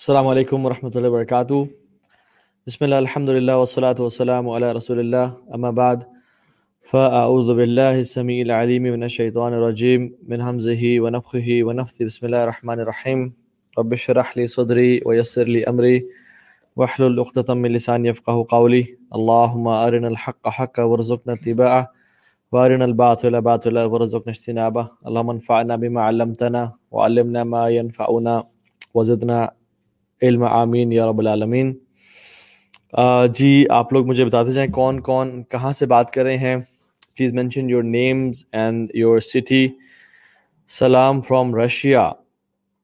السلام علیکم ورحمۃ اللہ وبرکاتہ۔ بسم اللہ الحمد للہ وصلاۃ وسلم علیہ رسول اللہ اما بعد، فاعوذ باللہ السمیع العلیم من الشیطان الرجیم، من حمزه ونفخه ونفثه بسم اللہ الرحمن الرحیم۔ رب اشرح لي صدری ويسر لي امری واحلل عقدة من لسانی يفقهوا قولی۔ اللهم ارنا الحق حقا وارزقنا اتباعه وارنا الباطل باطلا وارزقنا اجتنابه اللهم انفعنا بما علمتنا وعلمنا ما ينفعنا وزدنا علم آمین یا رب العالمین۔ جی آپ لوگ مجھے بتاتے جائیں کون کون، کہاں سے بات کر رہے ہیں؟ Please mention your names and your city سلام from Russia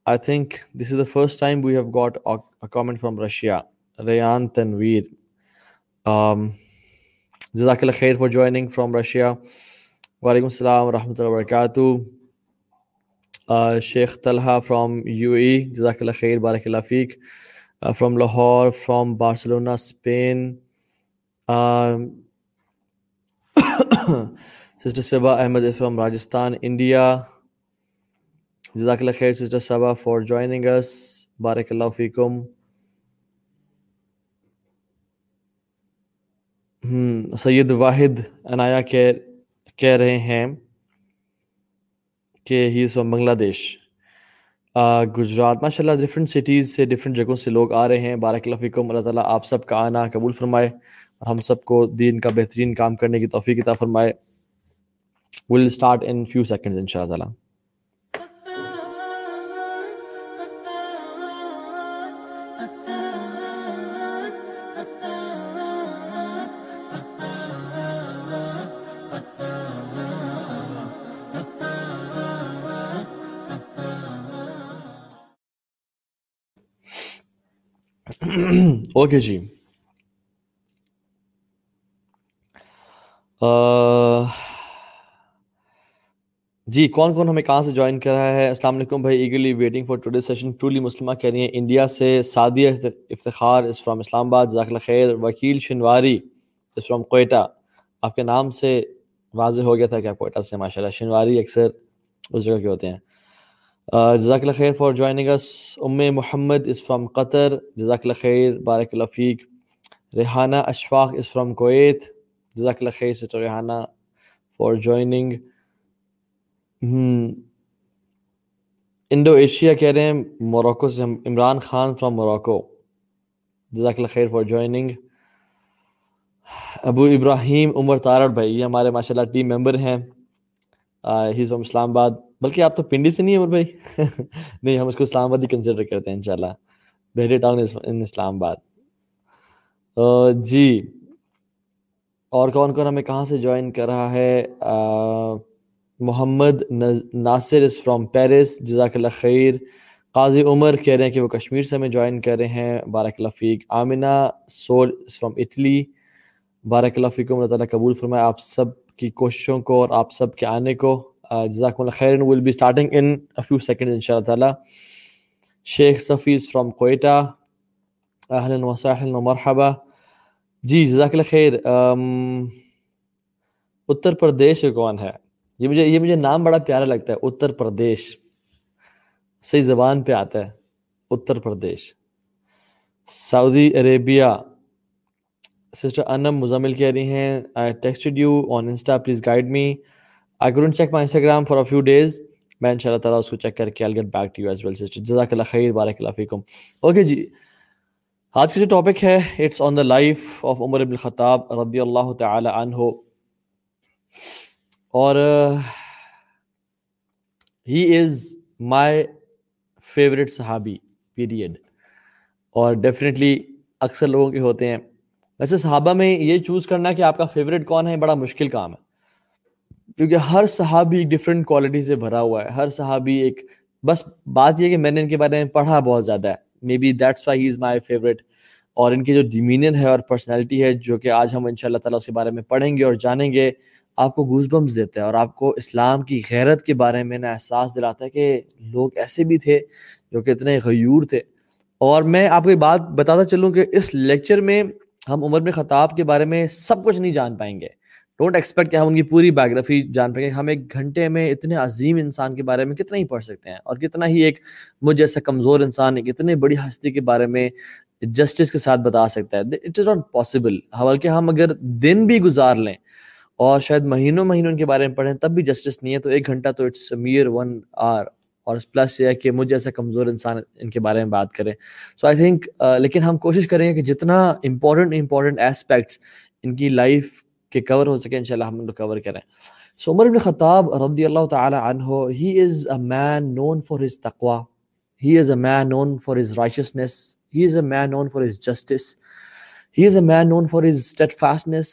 I think this is the first time we have got comment from Russia Rayan Tanveer جزاک اللہ خیر فار جوائننگ فرام رشیا وعلیکم السلام ورحمۃ اللہ وبرکاتہ۔ شیخ طلحہ فرام یو اے، جزاک اللہ خیر، بارک اللہ فیق from Lahore from Barcelona Spain sister Saba Ahmed from Rajasthan, India. جزاک اللہ خیر sister Saba for joining us بارک اللہ فیکم۔ سید واحد عنایا کہہ رہے ہیں۔ کہ ہی از فرام بنگلہ دیش گجرات ماشاء اللہ ڈفرینٹ سٹیز سے ڈفرینٹ جگہوں سے لوگ آ رہے ہیں۔ بارک اللہ فکم اللہ تعالیٰ آپ سب کا آنا قبول فرمائے اور ہم سب کو دین کا بہترین کام کرنے کی توفیق عطا فرمائے۔ Will start in few seconds ان شاء اللہ اوکے جی uh, جی کون کون ہمیں کہاں سے جوائن کر رہا ہے؟ السلام علیکم بھائی eagerly waiting for today session truly Muslima کہہ رہی ہیں انڈیا سے Sadia Iftikhar is from Islamabad ذاکر خیر. وکیل شنواری از فرام کوئٹہ آپ کے نام سے واضح ہو گیا تھا کہ آپ کوئٹہ سے ماشاء اللہ شنواری اکثر اس جگہ کے ہوتے ہیں۔ جزاک اللہ خیر فار جوائننگ اس ام محمد از فرام قطر. جزاک اللہ خیر. بارک اللہ فیق Rehana Ashfaq is from Kuwait. جزاک اللہ خیر sister Rehana for joining Indo Asia کہہ رہے ہیں موراکو سے ہم، عمران خان فرام موراکو جزاک اللہ خیر فار جوائننگ ابو ابراہیم عمر تارڑ بھائی، یہ ہمارے ماشاء اللہ ٹیم ممبر ہیں ہی فرام اسلام آباد. بلکہ آپ تو پنڈی سے نہیں ہیں عمر بھائی؟ نہیں، ہم اس کو اسلام آباد ہی کنسیڈر کرتے ہیں انشاءاللہ۔ بحری ٹاؤن ان اسلام آباد۔ جی۔ اور کون کون ہمیں کہاں سے جوائن کر رہا ہے؟ محمد ناصر از فرام پیرس جزاک اللہ خیر۔ قاضی عمر کہہ رہے ہیں کہ وہ کشمیر سے ہمیں جوائن کر رہے ہیں۔ بارک اللہ فیق۔ آمنہ سول فرام اٹلی بارک اللہ فیقم اللہ تعالیٰ قبول فرمائے۔ آپ سب کی کوششوں کو اور آپ سب کے آنے کو۔ جزاکم اللہ خیر will be starting in few second ان شاء اللہ تعالیٰ. شیخ صفیز فرام کوئٹہ اہلاً وسہلاً و مرحبا. جی جزاک اللہ خیر اتر پردیش کون ہے؟ یہ مجھے یہ مجھے نام بڑا پیارا لگتا ہے، اتر پردیش. صحیح زبان پہ آتا ہے، Uttar Pradesh. Saudi Arabia. Sister Anam Muzammil کہہ رہی ہیں I texted you on Insta please guide me I grown check my Instagram for few days میں ان شاء اللہ تعالیٰ اس کو چیک کر کے get back to you as well sister جزاک اللہ خیر، بارک اللہ فیکم. اوکے جی. آج کا جو ٹاپک ہے it's on the life of Umar ibn al-Khattab رضی اللہ تعالی عنہ. اور ہی از مائی فیوریٹ صحابی پیریڈ اور ڈیفینیٹلی اکثر لوگوں کے ہوتے ہیں. ویسے صحابہ میں یہ چوز کرنا کہ آپ کا فیوریٹ کون ہے، بڑا مشکل کام ہے. کیونکہ ہر صحابی ایک ڈفرینٹ کوالٹی سے بھرا ہوا ہے۔ ہر صحابی ایک بس بات یہ کہ میں نے ان کے بارے میں پڑھا بہت زیادہ ہے۔ Maybe that's why he is my favourite اور ان کی جو ڈیمینر ہے اور پرسنالٹی ہے جو کہ آج ہم ان شاء اللہ تعالیٰ اس کے بارے میں پڑھیں گے اور جانیں گے، آپ کو گوز بمس دیتا ہے اور آپ کو اسلام کی غیرت کے بارے میں نا احساس دلاتا ہے کہ لوگ ایسے بھی تھے جو کہ اتنے غیور تھے۔ اور میں آپ کو یہ بات بتاتا چلوں کہ اس لیکچر میں ہم عمر بن خطاب کے بارے میں سب کچھ نہیں جان پائیں گے۔ ڈونٹ ایکسپیکٹ کہ ہم ان کی پوری بایوگرافی جان پائیں گے ہم ایک گھنٹے میں اتنے عظیم انسان کے بارے میں کتنا ہی پڑھ سکتے ہیں اور کتنا ہی ایک مجھ جیسا کمزور انسان ایک اتنے بڑی ہستی کے بارے میں جسٹس کے ساتھ بتا سکتا ہے. اٹ از ناٹ پاسبل بلکہ ہم اگر دن بھی گزار لیں اور شاید مہینوں مہینوں ان کے بارے میں پڑھیں تب بھی جسٹس نہیں ہے تو ایک گھنٹہ تو اٹس میئر ون آر اور پلس یہ ہے کہ مجھ جیسا کمزور انسان ان کے بارے میں بات کرے سو آئی تھنک لیکن ہم کوشش کریں گے کہ جتنا امپورٹنٹ امپورٹنٹ ایسپیکٹس ان کی لائف کے کور ہو سکے انشاءاللہ ہم ان کو کور کریں۔ سو عمر بن خطاب رضی اللہ تعالی عنہ he is a man known for his تقوا he is a man known for his righteousness he is a man known for his justice he is a man known for his steadfastness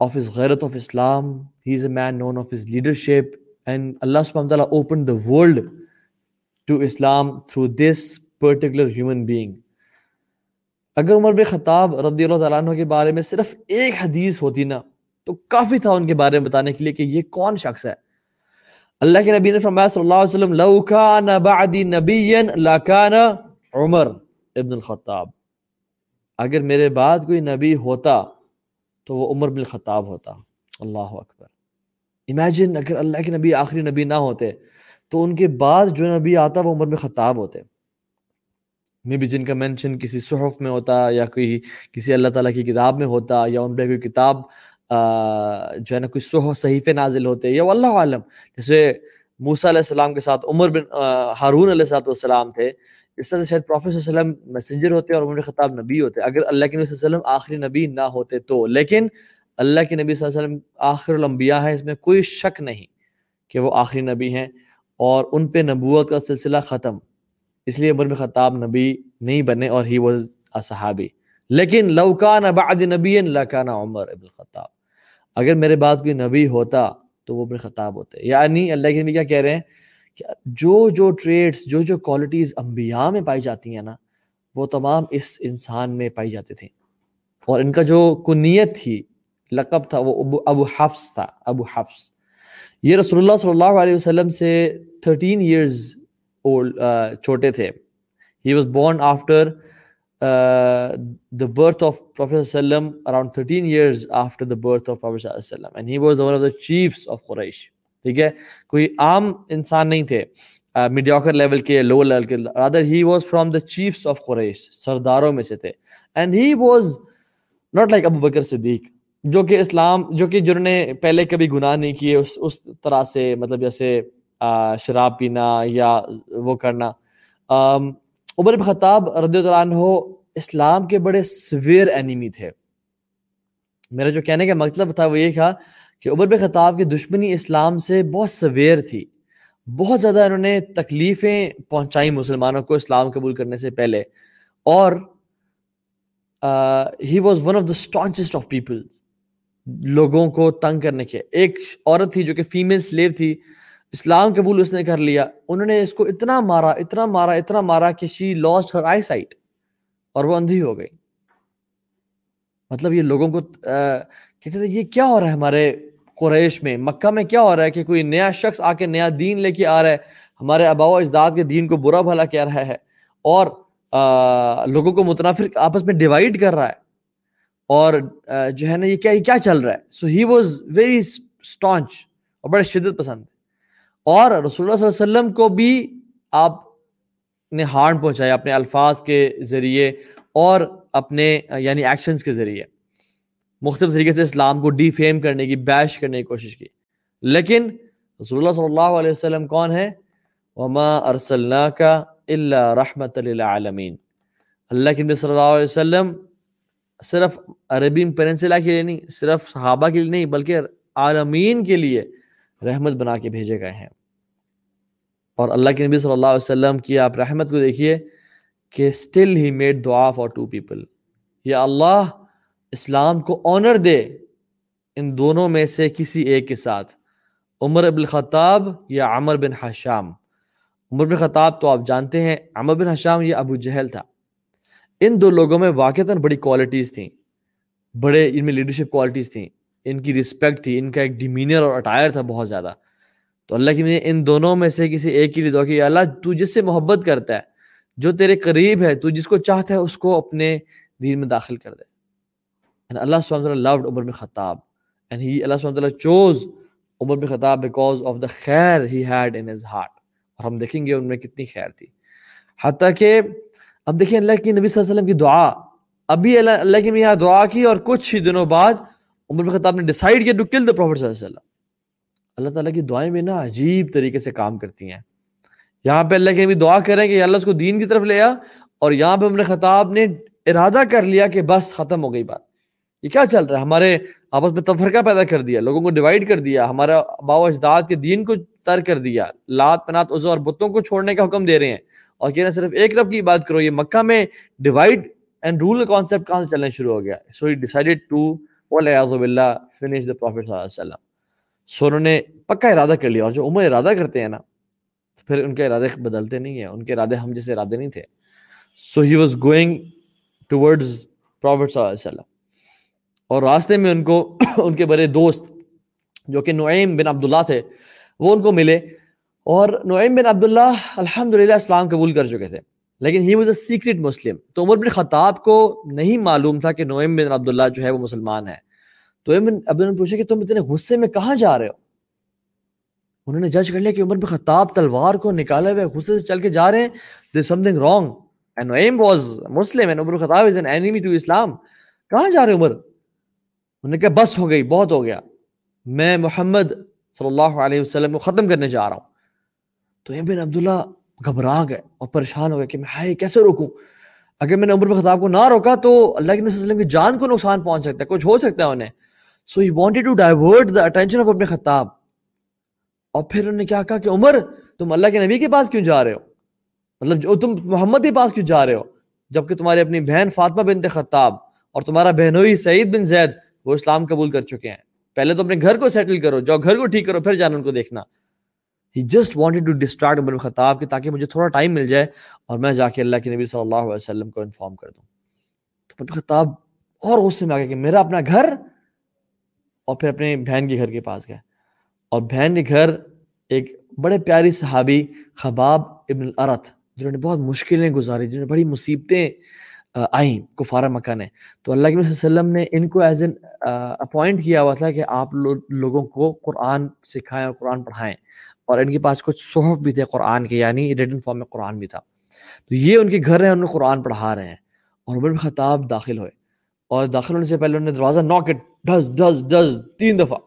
of his غیرت of Islam he is a man known of his leadership and اللہ سبحانہ تعالیٰ open the world to Islam through this particular human being اگر عمر بن خطاب رضی اللہ تعالیٰ عنہ کے بارے میں صرف ایک حدیث ہوتی نا، تو کافی تھا ان کے بارے میں بتانے کے لیے کہ یہ کون شخص ہے۔ اللہ کے نبی نے فرمایا صلی اللہ علیہ وسلم، لو کان بعدی نبی لکان عمر ابن الخطاب۔ اگر میرے بعد کوئی نبی ہوتا تو وہ عمر بن خطاب ہوتا۔ اللہ اکبر۔ امیجن اگر اللہ کے نبی آخری نبی نہ ہوتے، تو ان کے بعد جو نبی آتا وہ عمر میں خطاب ہوتے۔ میں بھی جن کا مینشن کسی صحف میں ہوتا یا کوئی کسی اللہ تعالیٰ کی کتاب میں ہوتا یا ان پہ کوئی کتاب جو ہے نا، کوئی صحف صحیفے نازل ہوتے یا اللہ عالم۔ جیسے موسیٰ علیہ السلام کے ساتھ، عمر بن ہارون علیہ السلام تھے، اس طرح سے شاید پروفیسر صلی اللہ علیہ وسلم میسنجر ہوتے اور عمر خطاب نبی ہوتے۔ اگر اللہ کے نبی صلی اللہ علیہ وسلم آخری نبی نہ ہوتے تو، لیکن اللہ کے نبی صلی اللہ علیہ وسلم آخر الانبیاء ہے، اس میں کوئی شک نہیں کہ وہ آخری نبی ہیں اور ان پہ نبوت کا سلسلہ ختم۔ اس لیے عمر خطاب نبی نہیں بنے اور ہی واز صحابی۔ لیکن لوکان بعد نبی لکان عمر ابن خطاب۔ اگر میرے بعد کوئی نبی ہوتا تو وہ ابن خطاب ہوتے۔ یعنی اللہ کے نبی کیا کہہ رہے ہیں کہ جو جو ٹریڈس جو جو کوالٹیز انبیاء میں پائی جاتی ہیں نا، وہ تمام اس انسان میں پائی جاتی تھیں۔ اور ان کا جو کنیت تھی، لقب تھا، وہ ابو ابو حفظ تھا، ابو حفظ یہ رسول اللہ صلی اللہ علیہ وسلم سے تھرٹین ایئرز Uh, چھوٹے تھے۔ He was born after the birth of prophet وسلم around thirteen years after the birth of prophet وسلم and he was one of the chiefs of Quraysh ٹھیک ہے؟ کوئی عام انسان نہیں تھے میڈیوکر لیول کے لو لیول کے rather he was from the chiefs of Quraysh سرداروں میں سے تھے۔ And he was not like Abu Bakr Siddiq جو کہ اسلام، جو کہ جنہوں نے پہلے کبھی گناہ نہیں کیے، اس اس طرح سے مطلب جیسے شراب پینا یا وہ کرنا۔ عمر خطاب رضی اللہ عنہ اسلام کے بڑے سویر اینیمی تھے۔ میرا جو کہنے کا مطلب تھا وہ یہ تھا کہ عمر بن خطاب کی دشمنی اسلام سے بہت سویر تھی۔ بہت زیادہ انہوں نے تکلیفیں پہنچائی مسلمانوں کو اسلام قبول کرنے سے پہلے۔ اور he was one of the staunchest of peoples لوگوں کو تنگ کرنے کے۔ ایک عورت تھی جو کہ فیمیل سلیو تھی۔ اسلام قبول اس نے کر لیا۔ انہوں نے اس کو اتنا مارا اتنا مارا اتنا مارا کہ she lost Hare I site اور وہ اندھی ہو گئی۔ مطلب یہ لوگوں کو کہتے تھے، یہ کیا ہو رہا ہے ہمارے قریش میں؟ مکہ میں کیا ہو رہا ہے کہ کوئی نیا شخص آ کے نیا دین لے کے آ رہا ہے؟ ہمارے ابا و اجداد کے دین کو برا بھلا کہہ رہا ہے اور لوگوں کو متنافر آپس میں ڈیوائڈ کر رہا ہے۔ اور جو ہے نا، یہ کیا یہ کیا چل رہا ہے؟ So he was very staunch اور بڑے شدت پسند۔ اور رسول اللہ صلی اللہ علیہ وسلم کو بھی آپ نے ہارن پہنچایا اپنے الفاظ کے ذریعے اور اپنے یعنی ایکشنز کے ذریعے۔ مختلف طریقے سے اسلام کو ڈی فیم کرنے کی بیش کرنے کی کوشش کی۔ لیکن رسول اللہ صلی اللہ علیہ وسلم کون ہے وما ارسلنا کا اللہ رحمت للعالمین اللہ کے صلی اللہ علیہ وسلم صرف عربی پیننسلا کے لیے نہیں، صرف صحابہ کے لیے نہیں، بلکہ عالمین کے لیے۔ رحمت بنا کے بھیجے گئے ہیں۔ اور اللہ کے نبی صلی اللہ علیہ وسلم کی آپ رحمت کو دیکھیے کہ اسٹل ہی میڈ دعا فار ٹو پیپل یا اللہ، اسلام کو آنر دے ان دونوں میں سے کسی ایک کے ساتھ۔ عمر ابن الخطاب یا عمر بن حشام۔ عمر بن خطاب تو آپ جانتے ہیں، عمر بن حشام یہ ابو جہل تھا۔ ان دو لوگوں میں واقعتاً بڑی کوالٹیز تھیں، بڑے ان میں لیڈرشپ کوالٹیز تھیں۔ ان کی رسپیکٹ تھی، ان کا ایک ڈیمینر اور اٹائر تھا بہت زیادہ۔ تو اللہ کی میں ان دونوں میں سے کسی ایک کی لیے دعا کہ اللہ تو جس سے محبت کرتا ہے، جو تیرے قریب ہے، تو جس کو چاہتا ہے، اس کو اپنے دین میں داخل کر دے۔ اللہ سبحانہ لوڈ عمر میں خطاب۔ And he Allah subhanahu wa chose عمر بن خطاب because of the خیر he had in his heart اور ہم دیکھیں گے ان میں کتنی خیر تھی۔ حتیٰ کہ اب دیکھیں اللہ کی نبی صلی اللہ علیہ وسلم کی دعا۔ ابھی اللہ اللہ کی یہاں دعا کی اور کچھ ہی دنوں بعد عمر خطاب نے ڈیسائیڈ کیا ٹو کل دا پروفٹ صلی اللہ علیہ وسلم۔ اللہ تعالیٰ کی دعائیں بھی نا عجیب طریقے سے کام کرتی ہیں۔ یہاں پہ اللہ کی نبی دعا کریں کہ اللہ اس کو دین کی طرف لے آ، اور یہاں پہ عمر خطاب نے ارادہ کر لیا کہ بس ختم ہو گئی بات۔ یہ کیا چل رہا ہے؟ ہمارے آپس میں تفرقہ پیدا کر دیا، لوگوں کو ڈیوائڈ کر دیا، ہمارا باو اجداد کے دین کو تر کر دیا۔ لات پنات عزو اور بتوں کو چھوڑنے کا حکم دے رہے ہیں۔ اور کہنا صرف ایک رب کی بات کرو، یہ مکہ میں ڈیوائڈ اینڈ رول کانسیپٹ کہاں سے چلنا شروع ہو گیا؟ سو ہی ڈیسائیڈڈ ٹو باللہ فنش دا پروفٹ صلی اللہ علیہ وسلم۔ سو انہوں نے پکا ارادہ کر لیا اور جو عمر ارادہ کرتے ہیں نا، تو پھر ان کے ارادے بدلتے نہیں ہیں۔ ان کے ارادے ہم جیسے ارادے نہیں تھے۔ So he was going towards prophet صلی اللہ علیہ وسلم۔ اور راستے میں ان کو ان کے بڑے دوست جو کہ نعیم بن عبداللہ تھے، وہ ان کو ملے۔ اور نعیم بن عبداللہ الحمد للہ اسلام قبول کر چکے تھے۔ لیکن ہی واز اے سیکرٹ مسلم تو عمر بن خطاب کو نہیں معلوم تھا کہ نعیم بن عبداللہ جو ہے وہ مسلمان ہے. تو عبداللہ نے پوچھا کہ تم اتنے غصے میں کہاں جا رہے ہو؟ انہوں نے جج کر لیا کہ عمر بن خطاب تلوار کو نکالے ہوئے غصے سے چل کے جا رہے ہیں. There something wrong and Nuaym was Muslim and Umar bin Khattab is an enemy to Islam کہاں جا رہے عمر؟ انہوں نے کہا بس ہو گئی، بہت ہو گیا. میں محمد صلی اللہ علیہ وسلم کو ختم کرنے جا رہا ہوں. تو ابن عبداللہ گھبرا گئے اور پریشان ہو گئے کہ میں ہائے، کیسے روکوں؟ اگر میں نے عمر خطاب کو نہ روکا تو اللہ کے نبی وسلم کی جان کو نقصان پہنچ سکتا ہے، کچھ ہو سکتا ہے انہیں۔ So he wanted to divert the attention of ibn Khattab اور پھر انہوں نے کیا کہا کہ عمر، تم اللہ کے نبی کے پاس کیوں جا رہے ہو؟ مطلب جو تم محمد کے پاس کیوں جا رہے ہو؟ جبکہ تمہاری اپنی بہن فاطمہ بنت خطاب اور تمہارا بہنوئی سعید بن زید وہ اسلام قبول کر چکے ہیں۔ پہلے تو اپنے گھر کو سیٹل کرو جاؤ گھر کو ٹھیک کرو، پھر جانا ان کو دیکھنا۔ He just wanted to distract Umar Khattab کہ تاکہ مجھے تھوڑا ٹائم مل جائے اور میں جا کے اللہ کے نبی صلی اللہ علیہ وسلم کو انفارم کر دوں۔ تو عمر خطاب اور غصے میں آ گیا کہ میرا اپنا گھر اور پھر اپنے بہن کے گھر کے پاس گئے۔ اور بہن کے گھر ایک بڑے پیاری صحابی خباب ابن الارت، جنہوں نے بہت مشکلیں گزاری، جنہوں نے بڑی مصیبتیں آئیں کفارہ مکہ نے۔ تو اللہ کے وسلم نے ان کو ایز این اپوائنٹ کیا ہوا تھا کہ آپ لوگوں کو قرآن سکھائیں اور قرآن پڑھائیں۔ اور ان کے پاس کچھ صحف بھی تھے قرآن کے یعنی ریٹن فارم میں قرآن بھی تھا۔ تو یہ ان کے گھر ہیں، انہوں نے قرآن پڑھا رہے ہیں اور عمر خطاب داخل ہوئے۔ اور داخل ہونے سے پہلے انہوں نے دروازہ نوک ڈز ڈز ڈز تین دفعہ۔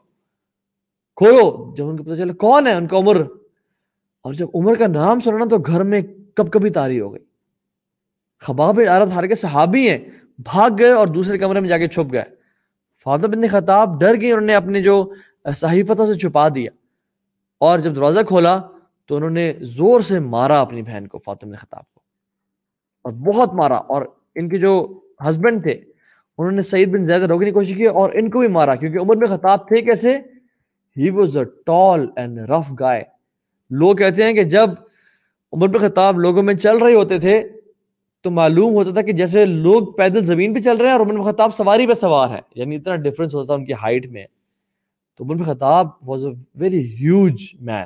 کھولو، جب ان کو پتہ چلا کون ہے، ان کا عمر۔ اور جب عمر کا نام سنا تو گھر میں کب کبھی تاری ہو گئی۔ خباب عارت ہار کے صحابی ہیں، بھاگ گئے اور دوسرے کمرے میں جا کے چھپ گئے۔ فاطمہ بن خطاب ڈر گئی انہوں نے اپنے جو صحیفتوں سے چھپا دیا۔ اور جب دروازہ کھولا تو انہوں نے زور سے مارا اپنی بہن کو، فاطمہ خطاب کو۔ اور بہت مارا۔ اور ان کے جو ہسبینڈ تھے، انہوں نے سعید بن زیادہ روکنے کی کوشش کی اور ان کو بھی مارا۔ کیونکہ عمر بن خطاب تھے کیسے؟ ہی واز اے ٹال اینڈ رف گائے لوگ کہتے ہیں کہ جب عمر بن خطاب لوگوں میں چل رہے ہوتے تھے تو معلوم ہوتا تھا کہ جیسے لوگ پیدل زمین پہ چل رہے ہیں اور عمر خطاب سواری پہ سوار ہے یعنی اتنا ڈفرنس ہوتا تھا ان کی ہائٹ میں۔ تو Umar Khattab was a very huge man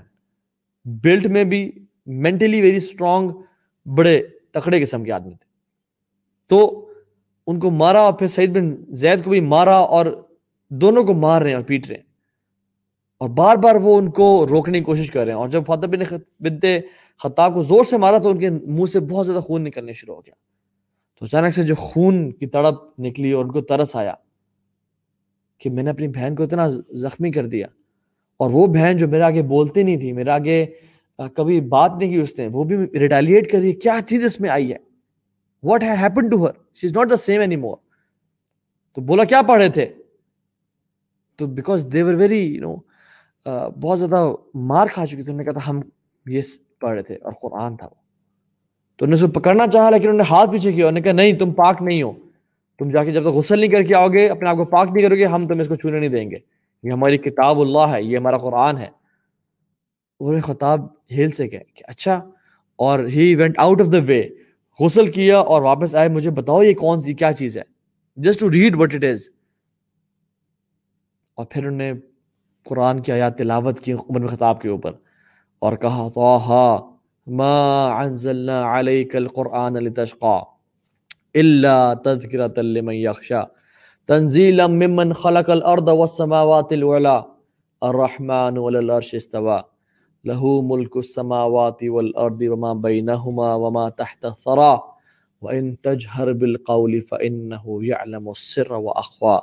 built میں بھی مینٹلی ویری اسٹرانگ بڑے تکڑے قسم کے آدمی تھے. تو ان کو مارا اور پھر سعید بن زید کو بھی مارا اور دونوں کو مار رہے ہیں اور پیٹ رہے ہیں. اور بار بار وہ ان کو روکنے کی کوشش کر رہے ہیں اور جب فاطمہ بن بنت خطاب کو زور سے مارا تو ان کے منہ سے بہت زیادہ خون نکلنے شروع ہو گیا. تو اچانک سے جو خون کی تڑپ نکلی اور ان کو ترس آیا کہ میں نے اپنی بہن کو اتنا زخمی کر دیا۔ اور وہ بہن جو میرے آگے بولتی نہیں تھی، میرے آگے کبھی بات نہیں کی اس نے، وہ بھی ریٹیلیٹ کر رہی ہے، کیا چیز اس میں آئی ہے؟ What happen to her she is not the same anymore تو بولا، کیا پڑھے تھے؟ تو because they were very you know بہت زیادہ مار کھا چکی تھی انہوں نے کہا تھا، ہم یہ پڑھ رہے تھے اور قرآن تھا وہ۔ تو انہوں نے اسے پکڑنا چاہا، لیکن انہوں نے ہاتھ پیچھے کیا انہوں نے کہا، نہیں، تم پاک نہیں ہو۔ تم جا کے جب تک غسل نہیں کر کے آؤ گے اپنے آپ کو پاک نہیں کرو گے، ہم تم اس کو چھونے نہیں دیں گے۔ یہ ہماری کتاب اللہ ہے، یہ ہمارا قرآن ہے۔ انہوں نے خطاب ہیل سے کہا کہ اچھا اور he went out of the way غسل کیا اور واپس آئے۔ مجھے بتاؤ یہ کون سی، کیا چیز ہے؟ Just to read what it is اور پھر انہوں نے قرآن کی آیات تلاوت کی عمر خطاب کے اوپر۔ اور کہا، طاہا، ما انزلنا علیک القرآن لتشقا۔ الا تذکرۃ لمن یخشا تنزیلا ممن خلق الارض والسماوات الولا الرحمن والعرش استوى. له ملك السماوات والارض وما بينهما وما تحت الثرى. وان تجهر بالقول فانه يعلم السر واخفى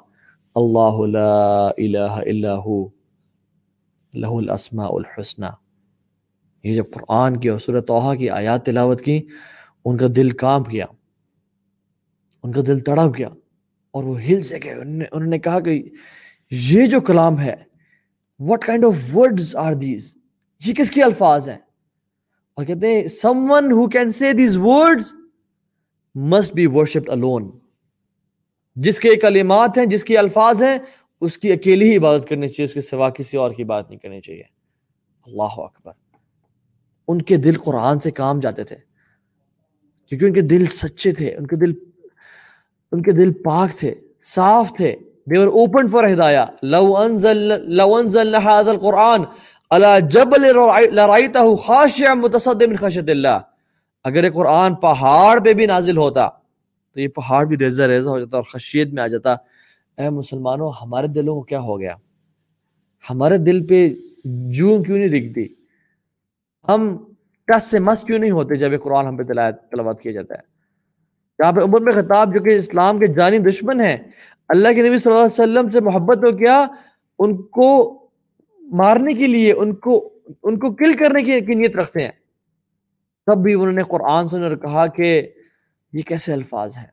اللہ لا الہ الا ہو لہ الاسماء الحسنہ یہ جب قرآن کی اور سورہ توحہ کی آیات تلاوت کی، ان کا دل کانپ گیا ان کا دل تڑپ گیا اور وہ ہل سے گئے۔ انہوں نے کہا کہ یہ جو کلام ہے، what kind of words are these? یہ کس کے الفاظ ہیں؟ اور کہتے ہیں، someone who can say these words must be worshipped alone. جس کے کلمات ہیں، جس کے الفاظ ہیں، اس کی اکیلی ہی عبادت کرنی چاہیے، اس کے سوا کسی اور کی بات نہیں کرنی چاہیے۔ اللہ اکبر۔ ان کے دل قرآن سے کام جاتے تھے۔ کیونکہ ان کے دل سچے تھے، ان کے دل ان کے دل پاک تھے، صاف تھے، they were open for ہدایہ. لو انزل لو انزل هذا القرآن على جبل لرائته خاشع متصدع من خشیت اللہ. اگر یہ قرآن پہاڑ پہ بھی نازل ہوتا، تو یہ پہاڑ بھی ریزہ ریزہ ہو جاتا اور خشیت میں آ جاتا. اے مسلمانوں، ہمارے دلوں کو کیا ہو گیا؟ ہمارے دل پہ جوں کیوں نہیں رکھتی؟ ہم ٹس سے مس کیوں نہیں ہوتے جب یہ قرآن ہم پہ تلاوت کیا جاتا ہے؟ یہاں پہ عمر میں خطاب جو کہ اسلام کے جانی دشمن ہیں، اللہ کے نبی صلی اللہ علیہ وسلم سے محبت ہو کیا، ان کو مارنے کے لیے، ان کو ان کو کل کرنے کی نیت رکھتے ہیں۔ تب بھی انہوں نے قرآن سن اور کہا کہ یہ کیسے الفاظ ہیں؟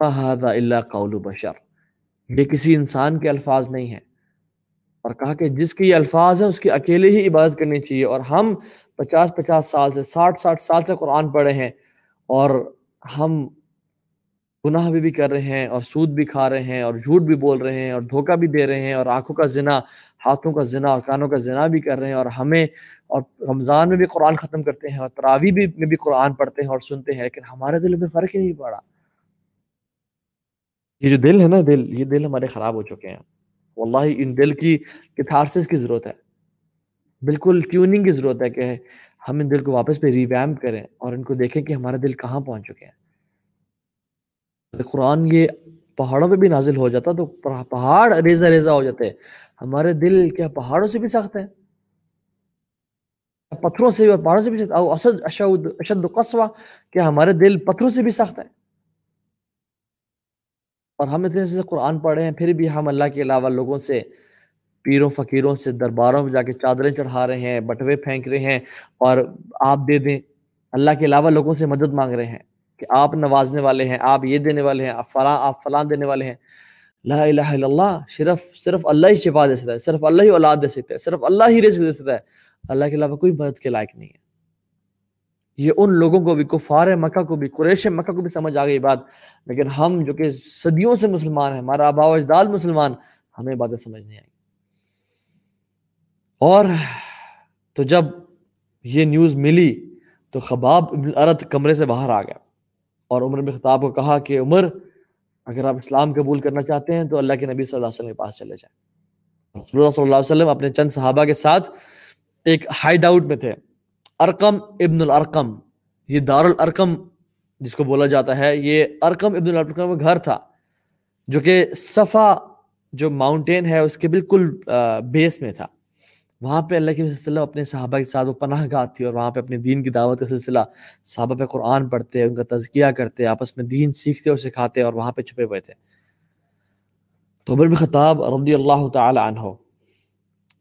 اللہ قول بشر۔ یہ کسی انسان کے الفاظ نہیں ہیں۔ اور کہا کہ جس کے یہ الفاظ ہیں، اس کی اکیلے ہی عبادت کرنی چاہیے۔ اور ہم پچاس پچاس سال سے، ساٹھ ساٹھ سال سے قرآن پڑھے ہیں۔ اور ہم گناہ بھی بھی کر رہے ہیں اور سود بھی کھا رہے ہیں اور جھوٹ بھی بول رہے ہیں اور دھوکہ بھی دے رہے ہیں اور آنکھوں کا زنا، ہاتھوں کا زنا اور کانوں کا زنا بھی کر رہے ہیں اور ہمیں اور رمضان میں بھی قرآن ختم کرتے ہیں اور تراوی بھی، میں بھی قرآن پڑھتے ہیں اور سنتے ہیں، لیکن ہمارے دل میں فرق ہی نہیں پڑا۔ یہ جو دل ہے نا دل، یہ دل ہمارے خراب ہو چکے ہیں۔ واللہ ان دل کی کتھارسس کی ضرورت ہے۔ بالکل ٹیوننگ کی ضرورت ہے کہ ہم ان دل کو واپس پہ ریویمپ کریں اور ان کو دیکھیں کہ ہمارے دل کہاں پہنچ چکے ہیں۔ قرآن یہ پہاڑوں پہ بھی نازل ہو جاتا تو پہاڑ ریزہ ریزہ ہو جاتے ہمارے دل کیا پہاڑوں سے بھی سخت ہے پتھروں سے اور پہاڑوں سے بھی سخت اشد اشد قصوہ، کیا ہمارے دل پتھروں سے بھی سخت ہے اور ہم اتنے سے قرآن پڑھ رہے ہیں، پھر بھی ہم اللہ کے علاوہ لوگوں سے پیروں، فقیروں سے درباروں میں جا کے چادریں چڑھا رہے ہیں، بٹوے پھینک رہے ہیں اور آپ دے دیں۔ اللہ کے علاوہ لوگوں سے مدد مانگ رہے ہیں کہ آپ نوازنے والے ہیں، آپ یہ دینے والے ہیں، آپ فلاں آپ فلاں دینے والے ہیں۔ لا الہ الا اللہ، صرف صرف اللہ ہی شفا دے سکتا ہے، صرف اللہ ہی اولاد دے سکتا ہے، صرف اللہ ہی رزق دے سکتا ہے۔ اللہ کے علاوہ کوئی مدد کے لائق نہیں ہے۔ یہ ان لوگوں کو بھی، کفار مکہ کو بھی، قریش مکہ کو بھی سمجھ آ گئی بات۔ لیکن ہم جو کہ صدیوں سے مسلمان ہیں، ہمارا آبا و اجداد مسلمان، ہمیں باتیں سمجھ نہیں آئی اور تو جب یہ نیوز ملی تو خباب ابن ارد کمرے سے باہر آ گیا اور عمر بن خطاب کو کہا کہ عمر، اگر آپ اسلام قبول کرنا چاہتے ہیں تو اللہ کے نبی صلی اللہ علیہ وسلم کے پاس چلے جائیں۔ رسول اللہ صلی اللہ علیہ وسلم اپنے چند صحابہ کے ساتھ ایک ہائی ڈاؤٹ میں تھے۔ ارقم ابن الارقم، یہ دار الارقم جس کو بولا جاتا ہے، یہ ارقم ابن الارقم کا گھر تھا، جو کہ صفا جو ماؤنٹین ہے، اس کے بالکل بیس میں تھا۔ وہاں پہ اللہ کے سلسلہ اپنے صحابہ کے ساتھ وہ پناہ گاہ تھی اور وہاں پہ اپنے دین کی دعوت کا سلسلہ صحابہ پہ قرآن پڑھتے، ان کا تزکیہ کرتے، آپس میں دین سیکھتے اور سکھاتے اور وہاں پہ چھپے ہوئے تھے۔ تو عمر بن خطاب رضی اللہ تعالی عنہ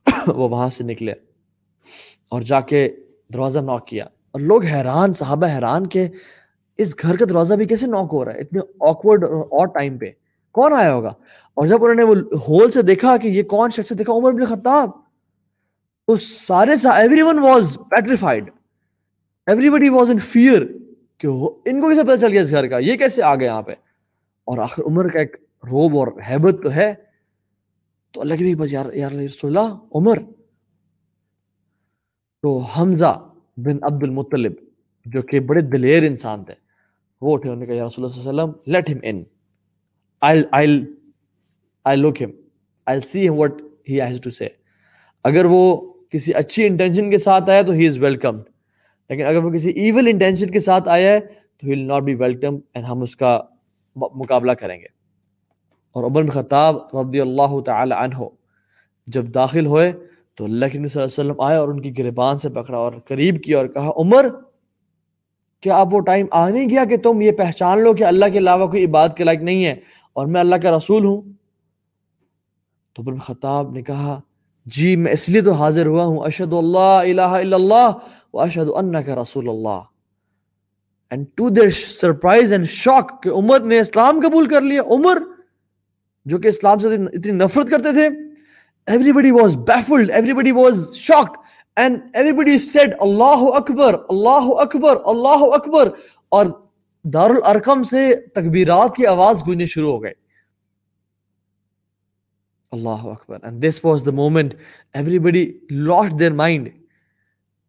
وہ وہاں سے نکلے اور جا کے دروازہ نوک کیا اور لوگ حیران، صحابہ حیران کہ اس گھر کا دروازہ بھی کیسے نوک ہو رہا ہے؟ اتنے آکورڈ اور ٹائم پہ کون آیا ہوگا؟ اور جب انہوں نے وہ ہول سے دیکھا کہ یہ کون شخص دیکھا عمر بن خطاب۔ تو سارے everyone was petrified everybody was in fear کہ ان کو کیسے پتہ چل گیا اس گھر کا؟ یہ کیسے آ گئے یہاں پہ؟ اور آخر عمر کا ایک روب اور حیبت تو ہے۔ تو اللہ کی بھی یار یار رسول اللہ عمر۔ تو حمزہ بن عبد المطلب جو کہ بڑے دلیر انسان تھے وہ اٹھے انہوں نے کہا یا رسول اللہ صلی اللہ علیہ وسلم لیٹ ہم ان I'll, I'll, I'll look him. I'll see him what he has to say. اگر وہ کسی اچھی انٹینشن کے ساتھ آیا تو ہی از ویلکم لیکن اگر وہ کسی ایول انٹینشن کے ساتھ آیا ہے تو he will not be welcome and ہم اس کا مقابلہ کریں گے. اور عمر خطاب رضی اللہ تعالی عنہ جب داخل ہوئے تو اللہ کے نبی صلی اللہ علیہ وسلم آئے اور ان کی گربان سے پکڑا اور قریب کیا اور کہا، عمر، کیا اب وہ ٹائم آ نہیں گیا کہ تم یہ پہچان لو کہ اللہ کے علاوہ کوئی عبادت کے لائق نہیں ہے اور میں اللہ کا رسول ہوں؟ تو عمر خطاب نے کہا جی میں اس لیے تو حاضر ہوا ہوں۔ اشد اللہ الہ الا اللہ و اشد انک رسول اللہ۔ And to their surprise and shock کہ عمر نے اسلام قبول کر لیا۔ عمر جو کہ اسلام سے اتنی نفرت کرتے تھے۔ Everybody was baffled everybody was shocked and everybody said اللہ اکبر اللہ اکبر اللہ اکبر اور دار سے تکبیرات کی آواز گونجنے شروع ہو گئے اللہ اکبر and this was the moment everybody lost their mind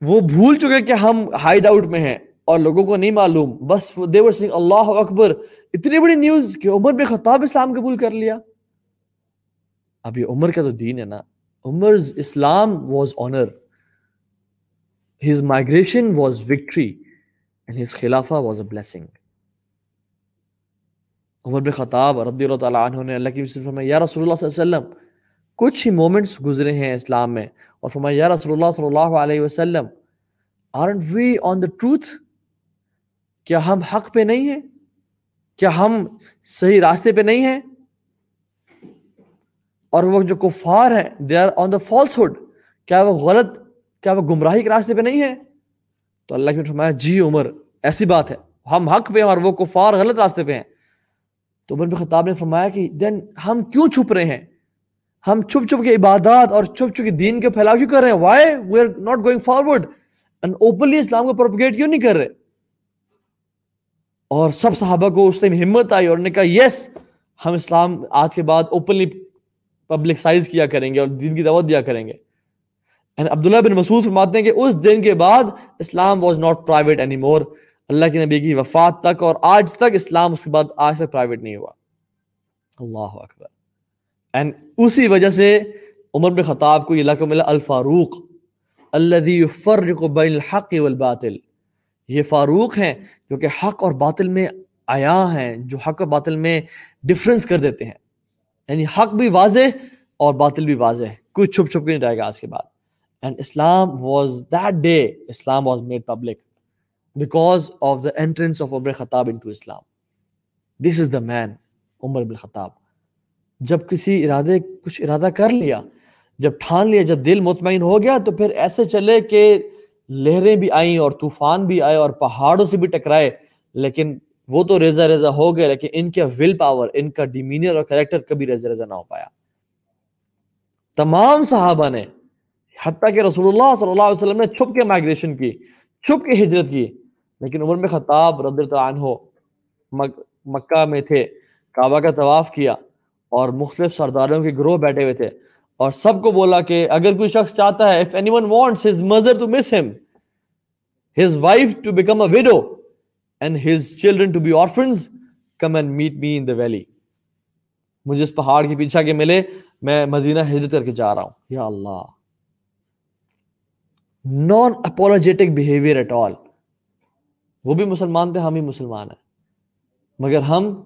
وہ بھول چکے کہ ہم ہائیڈ آؤٹ میں ہیں اور لوگوں کو نہیں معلوم. بس دیور سنگھ اللہ اکبر اتنی بڑی نیوز کہ عمر بن خطاب اسلام قبول کر لیا. اب یہ عمر کا تو دین ہے نا. Umar Islam was honour his migration was victory and his خلافہ was a blessing Umar bin Khattab رضی اللہ تعالیٰ عنہ نے اللہ کی فرمایا یا رسول اللہ صلی اللہ علیہ وسلم، کچھ ہی مومنٹس گزرے ہیں اسلام میں۔ اور فرمایا، یا رسول اللہ صلی اللہ علیہ وسلم aren't we on the truth کیا ہم حق پہ نہیں ہیں؟ کیا ہم صحیح راستے پہ نہیں ہیں؟ اور وہ جو کفار ہیں they are on the falsehood کیا وہ غلط، کیا وہ گمراہی کے راستے پہ نہیں ہے تو اللہ کی فرمایا جی عمر، ایسی بات ہے۔ ہم حق پہ ہیں اور وہ کفار غلط راستے پہ ہیں۔ تو عمر بن خطاب نے فرمایا کہ دین ہم کیوں چھپ رہے ہیں؟ ہم چھپ چھپ کے عبادات اور چھپ چھپ کے دین کے پھیلاؤ کیوں کر رہے ہیں؟ Why we are not going forward and openly Islam کو پروپگیٹ کیوں نہیں کر رہے؟ اور سب صحابہ کو اس ٹائم ہمت آئی اور نے کہا یس yes, ہم اسلام آج کے بعد اوپنلی پبلک سائز کیا کریں گے اور دین کی دعوت دیا کریں گے. اینڈ عبداللہ بن مسعود فرماتے ہیں کہ اس دن کے بعد Islam was not private anymore اللہ کے نبی کی وفات تک اور آج تک اسلام اس کے بعد آج تک پرائیویٹ نہیں ہوا۔ اللہ اکبر۔ اینڈ اسی وجہ سے عمر بن خطاب کو یہ لقب ملا الفاروق، الذي يفرق بين الحق والباطل۔ یہ فاروق ہیں جو کہ حق اور باطل میں آیا ہیں، جو حق اور باطل میں ڈفرنس کر دیتے ہیں۔ یعنی حق بھی واضح اور باطل بھی واضح۔ کوئی چھپ چھپ کے نہیں رہے گا آج کے بعد۔ And Islam was that day Islam was made public because of the entrance of Umar Khattab into Islam this is دا مین عمر بن خطاب جب کسی ارادے، کچھ ارادہ کر لیا، جب ٹھان لیا، جب دل مطمئن ہو گیا، تو پھر ایسے چلے کہ لہریں بھی آئیں اور طوفان بھی آئے اور پہاڑوں سے بھی ٹکرائے، لیکن وہ تو ریزا ریزا ہو گئے، لیکن ان کا ول پاور ان کا ڈیمینر اور کریکٹر کبھی ریزا ریزا نہ ہو پایا۔ تمام صحابہ نے، حتیٰ کہ رسول اللہ صلی اللہ علیہ وسلم نے چھپ کے مائگریشن کی، چھپ کے ہجرت کی۔ لیکن عمر میں خطاب رضی اللہ عنہ مکہ میں تھے، کعبہ کا طواف کیا اور مختلف سرداروں کے گروہ بیٹھے ہوئے تھے اور سب کو بولا کہ اگر کوئی شخص چاہتا ہے، if anyone wants his mother to miss him his wife to become a widow and his children to be orphans come and meet me in the valley. مجھے اس پہاڑ کے پیچھا کے ملے، میں مدینہ ہجرت کر کے جا رہا ہوں۔ یا اللہ۔ Non apologetic behaviour at all وہ بھی مسلمان تھے، ہم ہی مسلمان ہیں۔ مگر ہم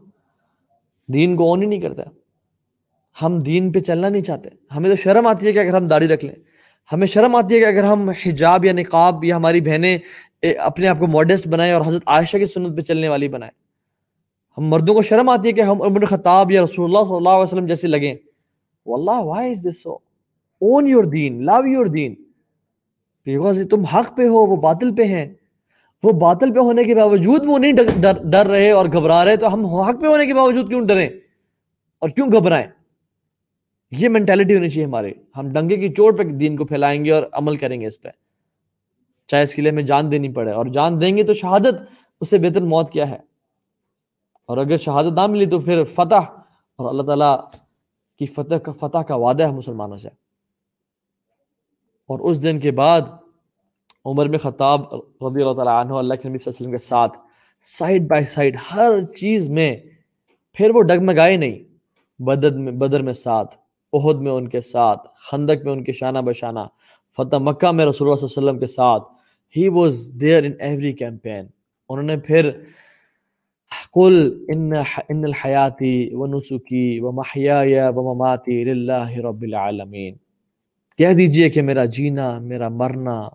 دین کو اون ہی نہیں کرتے۔ ہم دین پہ چلنا نہیں چاہتے۔ ہمیں تو شرم آتی ہے کہ اگر ہم داڑھی رکھ لیں۔ ہمیں شرم آتی ہے کہ اگر ہم حجاب یا نقاب یا ہماری بہنیں اپنے آپ کو ماڈسٹ بنائیں اور حضرت عائشہ کی سنت پہ چلنے والی بنائیں۔ ہم مردوں کو شرم آتی ہے کہ ہم عمر خطاب یا رسول اللہ صلی اللہ علیہ وسلم جیسے لگیں۔ واللہ why is this so own your then love your دین۔ بیکاز تم حق پہ ہو، وہ باطل پہ ہیں۔ وہ باطل پہ ہونے کے باوجود وہ نہیں ڈر رہے اور گھبرا رہے، تو ہم حق پہ ہونے کے باوجود کیوں ڈریں؟ اور کیوں گھبرائیں؟ یہ مینٹیلٹی ہونی چاہیے ہمارے ہم ڈنگے کی چوٹ پہ دین کو پھیلائیں گے اور عمل کریں گے اس پہ۔ چاہے اس کے لیے ہمیں جان دینی پڑے، اور جان دیں گے تو شہادت، اس سے بہتر موت کیا ہے؟ اور اگر شہادت نہ ملی تو پھر فتح، اور اللہ تعالیٰ کی فتح کا فتح کا وعدہ ہے مسلمانوں سے۔ اور اس دن کے بعد عمر میں خطاب رضی اللہ تعالیٰ عنہ اللہ کے نبی صلی اللہ علیہ وسلم کے ساتھ سائڈ بائی سائڈ ہر چیز میں پھر وہ ڈگمگائے نہیں۔ بدر میں بدر میں ساتھ عہد میں ان کے ساتھ، خندق میں ان کے شانہ بشانہ، فتح مکہ میں رسول اللہ صلی اللہ علیہ وسلم کے ساتھ۔ He was there in every campaign انہوں نے پھر قل ان ان الحیاتی و نسخی و محیا و مماتی للہ رب العالمین۔ کہہ دیجیے کہ میرا جینا، میرا مرنا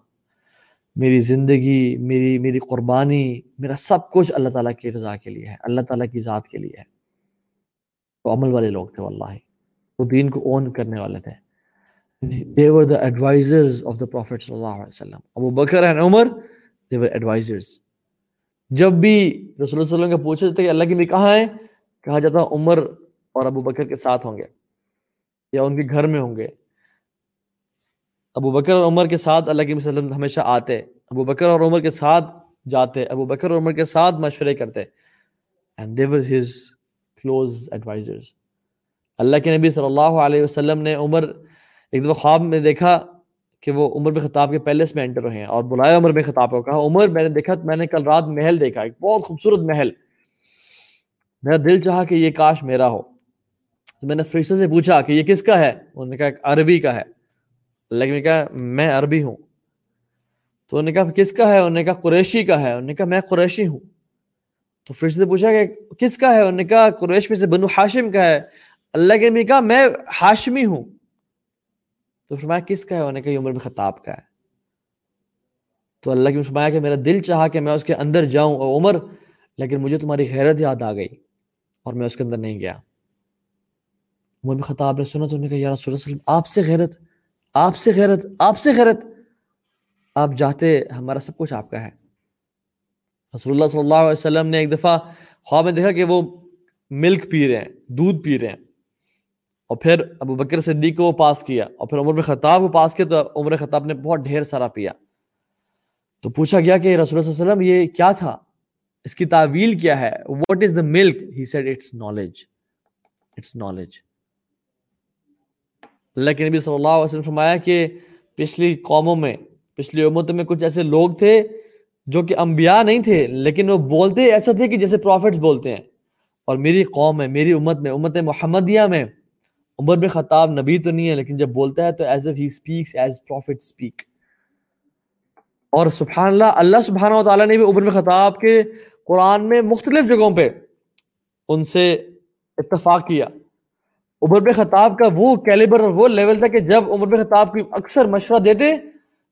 میری زندگی، میری میری قربانی، میرا سب کچھ اللہ تعالیٰ کی رضا کے لیے ہے، اللہ تعالیٰ کی ذات کے لیے ہے۔ وہ عمل والے لوگ تھے واللہ، وہ دین کو اون کرنے والے تھے۔ They were the advisors of the prophet صلی اللہ علیہ وسلم۔ ابو بکر and Umar, they were advisors جب بھی رسول اللہ علیہ وسلم کا پوچھا جاتا کہ اللہ کی بھی کہاں ہے کہا جاتا عمر اور ابو بکر کے ساتھ ہوں گے یا ان کے گھر میں ہوں گے۔ ابو بکر اور عمر کے ساتھ اللہ کے وسلم ہمیشہ آتے، ابو بکر اور عمر کے ساتھ جاتے، ابو بکر اور عمر کے ساتھ مشورے کرتے۔ And they were his close advisors. اللہ کے نبی صلی اللہ علیہ وسلم نے عمر ایک دفعہ خواب میں دیکھا کہ وہ عمر بن خطاب کے پیلس میں انٹر ہوئے ہیں اور بلایا عمر بن خطاب کو، کہا، عمر، میں نے دیکھا، میں نے کل رات محل دیکھا، ایک بہت خوبصورت محل۔ میرا دل چاہا کہ یہ کاش میرا ہو۔ میں نے فرشتوں سے پوچھا کہ یہ کس کا ہے؟ انہوں نے کہا، ایک عربی کا ہے۔ اللہ کہا، میں عربی ہوں۔ تو انہوں نے کہا، کس کا ہے؟ انہوں نے کہا، قریشی کا ہے۔ انہوں نے کہا، میں قریشی ہوں۔ تو فرشتے سے پوچھا کہ کس کا ہے؟ انہوں نے کہا، قریش میں سے بنو حاشم کا ہے۔ اللہ کے کہا، میں ہاشمی ہوں۔ تو فرمایا، کس کا ہے؟ انہوں نے کہا عمر بن خطاب کا ہے۔ تو اللہ کی فرمایا کہ میرا دل چاہا کہ میں اس کے اندر جاؤں اور عمر، لیکن مجھے تمہاری غیرت یاد آ گئی اور میں اس کے اندر نہیں گیا۔ عمر بن خطاب نے سنا تو انہوں نے کہا، یا رسول اللہ علیہ وسلم، آپ سے غیرت آپ سے غیرت، آپ سے غیرت۔ آپ جاتے، ہمارا سب کچھ آپ کا ہے۔ رسول اللہ صلی اللہ علیہ وسلم نے ایک دفعہ خواب میں دیکھا کہ وہ ملک پی رہے ہیں، دودھ پی رہے ہیں۔ اور پھر ابو بکر صدیق کو پاس کیا۔ اور پھر عمر میں خطاب کو پاس کیا تو عمر خطاب نے بہت ڈھیر سارا پیا۔ تو پوچھا گیا کہ رسول اللہ صلی اللہ علیہ وسلم، یہ کیا تھا؟ اس کی تعویل کیا ہے؟ What is the milk he said it's knowledge it's knowledge اللہ کے نبی صلی اللہ علیہ وسلم فرمایا کہ پچھلی قوموں میں، پچھلی امتوں میں کچھ ایسے لوگ تھے جو کہ انبیاء نہیں تھے، لیکن وہ بولتے ایسا تھے کہ جیسے پروفٹس بولتے ہیں۔ اور میری قوم ہے میری امت میں، امت محمدیہ میں عمر بن خطاب نبی تو نہیں ہے، لیکن جب بولتا ہے تو as if he speaks as prophet speak اور سبحان اللہ اللہ سبحانہ و تعالیٰ نے بھی عمر بن خطاب کے قرآن میں مختلف جگہوں پہ ان سے اتفاق کیا۔ عمر بن خطاب کا وہ کیلیبر اور وہ لیول تھا کہ جب عمر بن خطاب کی اکثر مشورہ دیتے،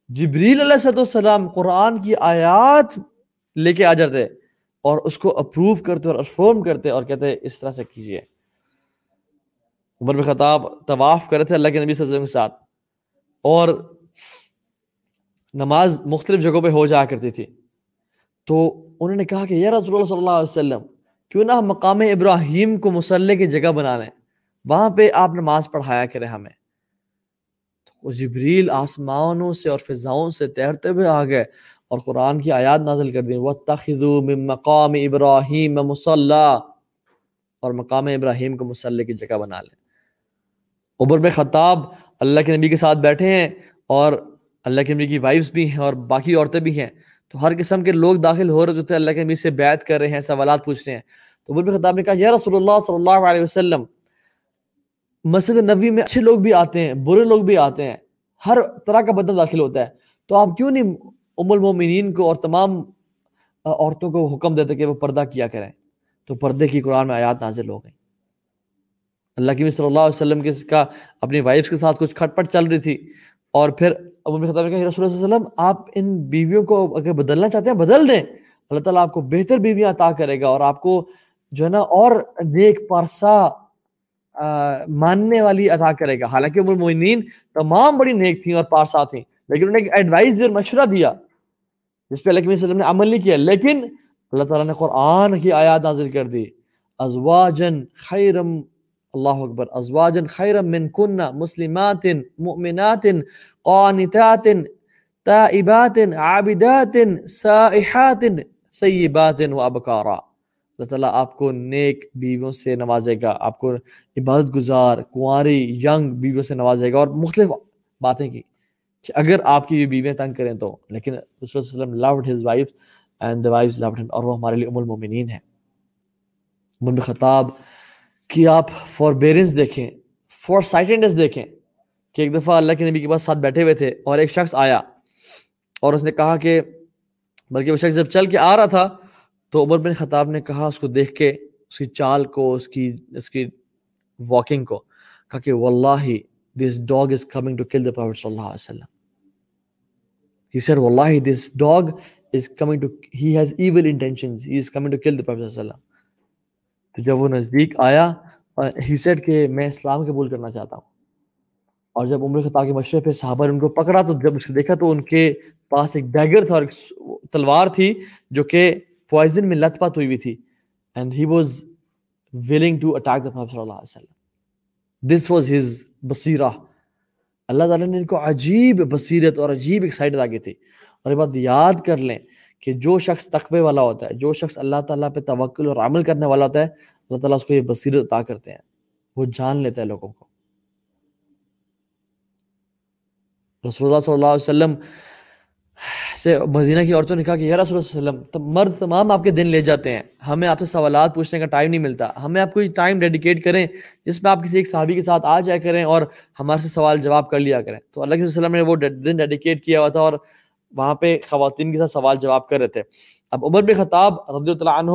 جبریل علیہ صد السلام قرآن کی آیات لے کے آ جاتے اور اس کو اپروو کرتے اور افرم کرتے اور کہتے اس طرح سے کیجیے۔ عمر بن خطاب طواف کرے تھے اللہ کے نبی صلی اللہ علیہ وسلم کے ساتھ اور نماز مختلف جگہوں پہ ہو جایا کرتی تھی۔ تو انہوں نے کہا کہ یا رسول اللہ صلی اللہ علیہ وسلم، کیوں نہ ہم مقام ابراہیم کو مسلح کی جگہ بنا لیں۔ وہاں پہ آپ نماز پڑھایا کرے ہمیں۔ تو جبریل آسمانوں سے اور فضاؤں سے تیرتے ہوئے آ گئے اور قرآن کی آیات نازل کر دی۔ وَاتَّخِذُوا مِن مقام ابراہیم مسلح اور مقام ابراہیم کو مسلح کی جگہ بنا لیں۔ عبر میں خطاب اللہ کے نبی کے ساتھ بیٹھے ہیں اور اللہ کے نبی کی وائفز بھی ہیں اور باقی عورتیں بھی ہیں۔ تو ہر قسم کے لوگ داخل ہو رہے تھے اللہ کے نبی سے بیعت کر رہے ہیں، سوالات پوچھ رہے ہیں۔ تو عبر میں خطاب نے کہا، یا رسول اللہ صلی اللہ علیہ وسلم مسجد نبی میں اچھے لوگ بھی آتے ہیں، برے لوگ بھی آتے ہیں۔ ہر طرح کا بدن داخل ہوتا ہے۔ تو آپ کیوں نہیں ام المومنین کو اور تمام عورتوں کو حکم دیتے کہ وہ پردہ کیا کریں؟ تو پردے کی قرآن میں آیات نازل ہو گئیں۔ اللہ کی صلی اللہ علیہ وسلم کے کا اپنی وائف کے ساتھ کچھ کھٹ پٹ چل رہی تھی۔ اور پھر ابو نے کہا رسول اللہ علیہ وسلم، آپ ان بیویوں کو اگر بدلنا چاہتے ہیں، بدل دیں۔ اللہ تعالیٰ آپ کو بہتر بیویاں عطا کرے گا اور آپ کو جو ہے نا اور نیک پارسا ماننے والی عطا کرے گا۔ حالانکہ ام المؤمنین تمام بڑی نیک تھیں اور پارسا تھیں، لیکن انہوں نے ایک ایڈوائز اور مشورہ دیا، جس پہ اللہ کے وسلم نے عمل نہیں کیا۔ لیکن اللہ تعالیٰ نے قرآن کی آیات نازل کر دی۔ ازواجن خیرم، اللہ اکبر ازواجن خیرم من کننا مسلمات مؤمنات قانتات تائبات عابدات سائحات ثیبات و ابکارا۔ اللہ تعالیٰ آپ کو نیک بیویوں سے نوازے گا، آپ کو عبادت گزار، کنواری، ینگ بیویوں سے نوازے گا اور مختلف باتیں کی۔ کہ اگر آپ کی یہ بیویاں تنگ کریں تو، لیکن رسول اللہ علیہ وسلم loved his wife and the wives loved him اور وہ ہمارے لیے ام المومنین ہیں۔ ام خطاب کہ آپ فور بیرنس دیکھیں فور سائٹنڈس دیکھیں کہ ایک دفعہ اللہ کے نبی کے پاس ساتھ بیٹھے ہوئے تھے اور ایک شخص آیا اور اس نے کہا کہ، بلکہ وہ شخص جب چل کے آ رہا تھا تو عمر بن خطاب نے کہا اس کو دیکھ کے اس کی چال کو اس کی اس کی واکنگ کو کہا کہ واللہ this dog is coming to kill the prophet صلی اللہ علیہ وسلم He said, Wallahi, this dog is coming to, he has evil intentions. He is coming to kill the Prophet صلی اللہ علیہ وسلم. تو جب وہ نزدیک آیا ہی سیڈ کہ میں اسلام قبول کرنا چاہتا ہوں اور جب عمر خطاب کے مشورے پہ صحابہ نے ان کو پکڑا تو جب اس اسے دیکھا تو ان کے پاس ایک ڈیگر تھا اور ایک تلوار تھی جو کہ پوائزن میں لت پت ہوئی ہوئی تھی and he was willing to attack the prophet صلی اللہ علیہ وسلم. دس واز ہز بصیرہ اللہ تعالیٰ نے ان کو عجیب بصیرت اور عجیب ایکسائٹڈ آگے تھی. اور یہ بات یاد کر لیں کہ جو شخص تقوی والا ہوتا ہے، جو شخص اللہ تعالیٰ پہ توکل اور عمل کرنے والا ہوتا ہے، اللہ تعالیٰ اس کو یہ بصیرت عطا کرتے ہیں۔ وہ جان لیتا ہے لوگوں کو۔ رسول اللہ صلی اللہ علیہ وسلم سے مدینہ کی عورتوں نے کہا کہ یا رسول اللہ علیہ وسلم مرد تمام آپ کے دن لے جاتے ہیں، ہمیں آپ سے سوالات پوچھنے کا ٹائم نہیں ملتا، ہمیں آپ کوئی ٹائم ڈیڈیکیٹ کریں جس میں آپ کسی ایک صحابی کے ساتھ آ جایا کریں اور ہمارے سے سوال جواب کر لیا کریں۔ تو اللہ کے وسلم نے وہ دن ڈیڈیکیٹ کیا ہوا تھا اور وہاں پہ خواتین کے ساتھ سوال جواب کر رہے تھے۔ اب عمر بن خطاب رضی اللہ عنہ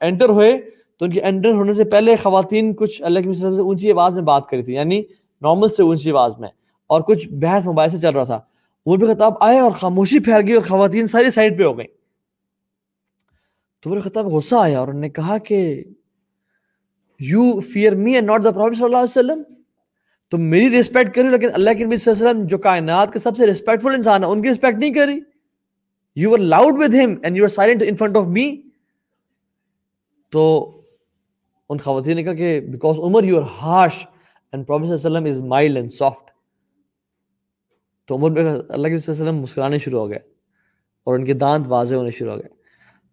انٹر ہوئے، تو ان کے انٹر ہونے سے پہلے خواتین کچھ اللہ کے وسلم سے اونچی آواز میں بات کری تھی یعنی نارمل سے اونچی آواز میں، اور کچھ بحث موبائل سے چل رہا تھا۔ عمر بن خطاب آئے اور خاموشی پھیل گئی اور خواتین ساری سائڈ پہ ہو گئی تو عمر خطاب غصہ آیا اور انہوں نے کہا کہ you fear me and not the prophet صلی اللہ علیہ وسلم تم میری ریسپیکٹ کری لیکن اللہ کے نبی صلی اللہ علیہ وسلم جو کائنات کے سب سے ریسپیکٹفل انسان ہے ان کی ریسپیکٹ نہیں کری۔ You are loud with him and you are silent in front of me تو ان خواتین نے کہا کہ because Umar you are harsh and prophet صلی اللہ علیہ وسلم از مائلڈ اینڈ سافٹ تو عمر بن اللہ کے وسلم مسکرانے شروع ہو گئے اور ان کے دانت واضح ہونے شروع ہو گئے۔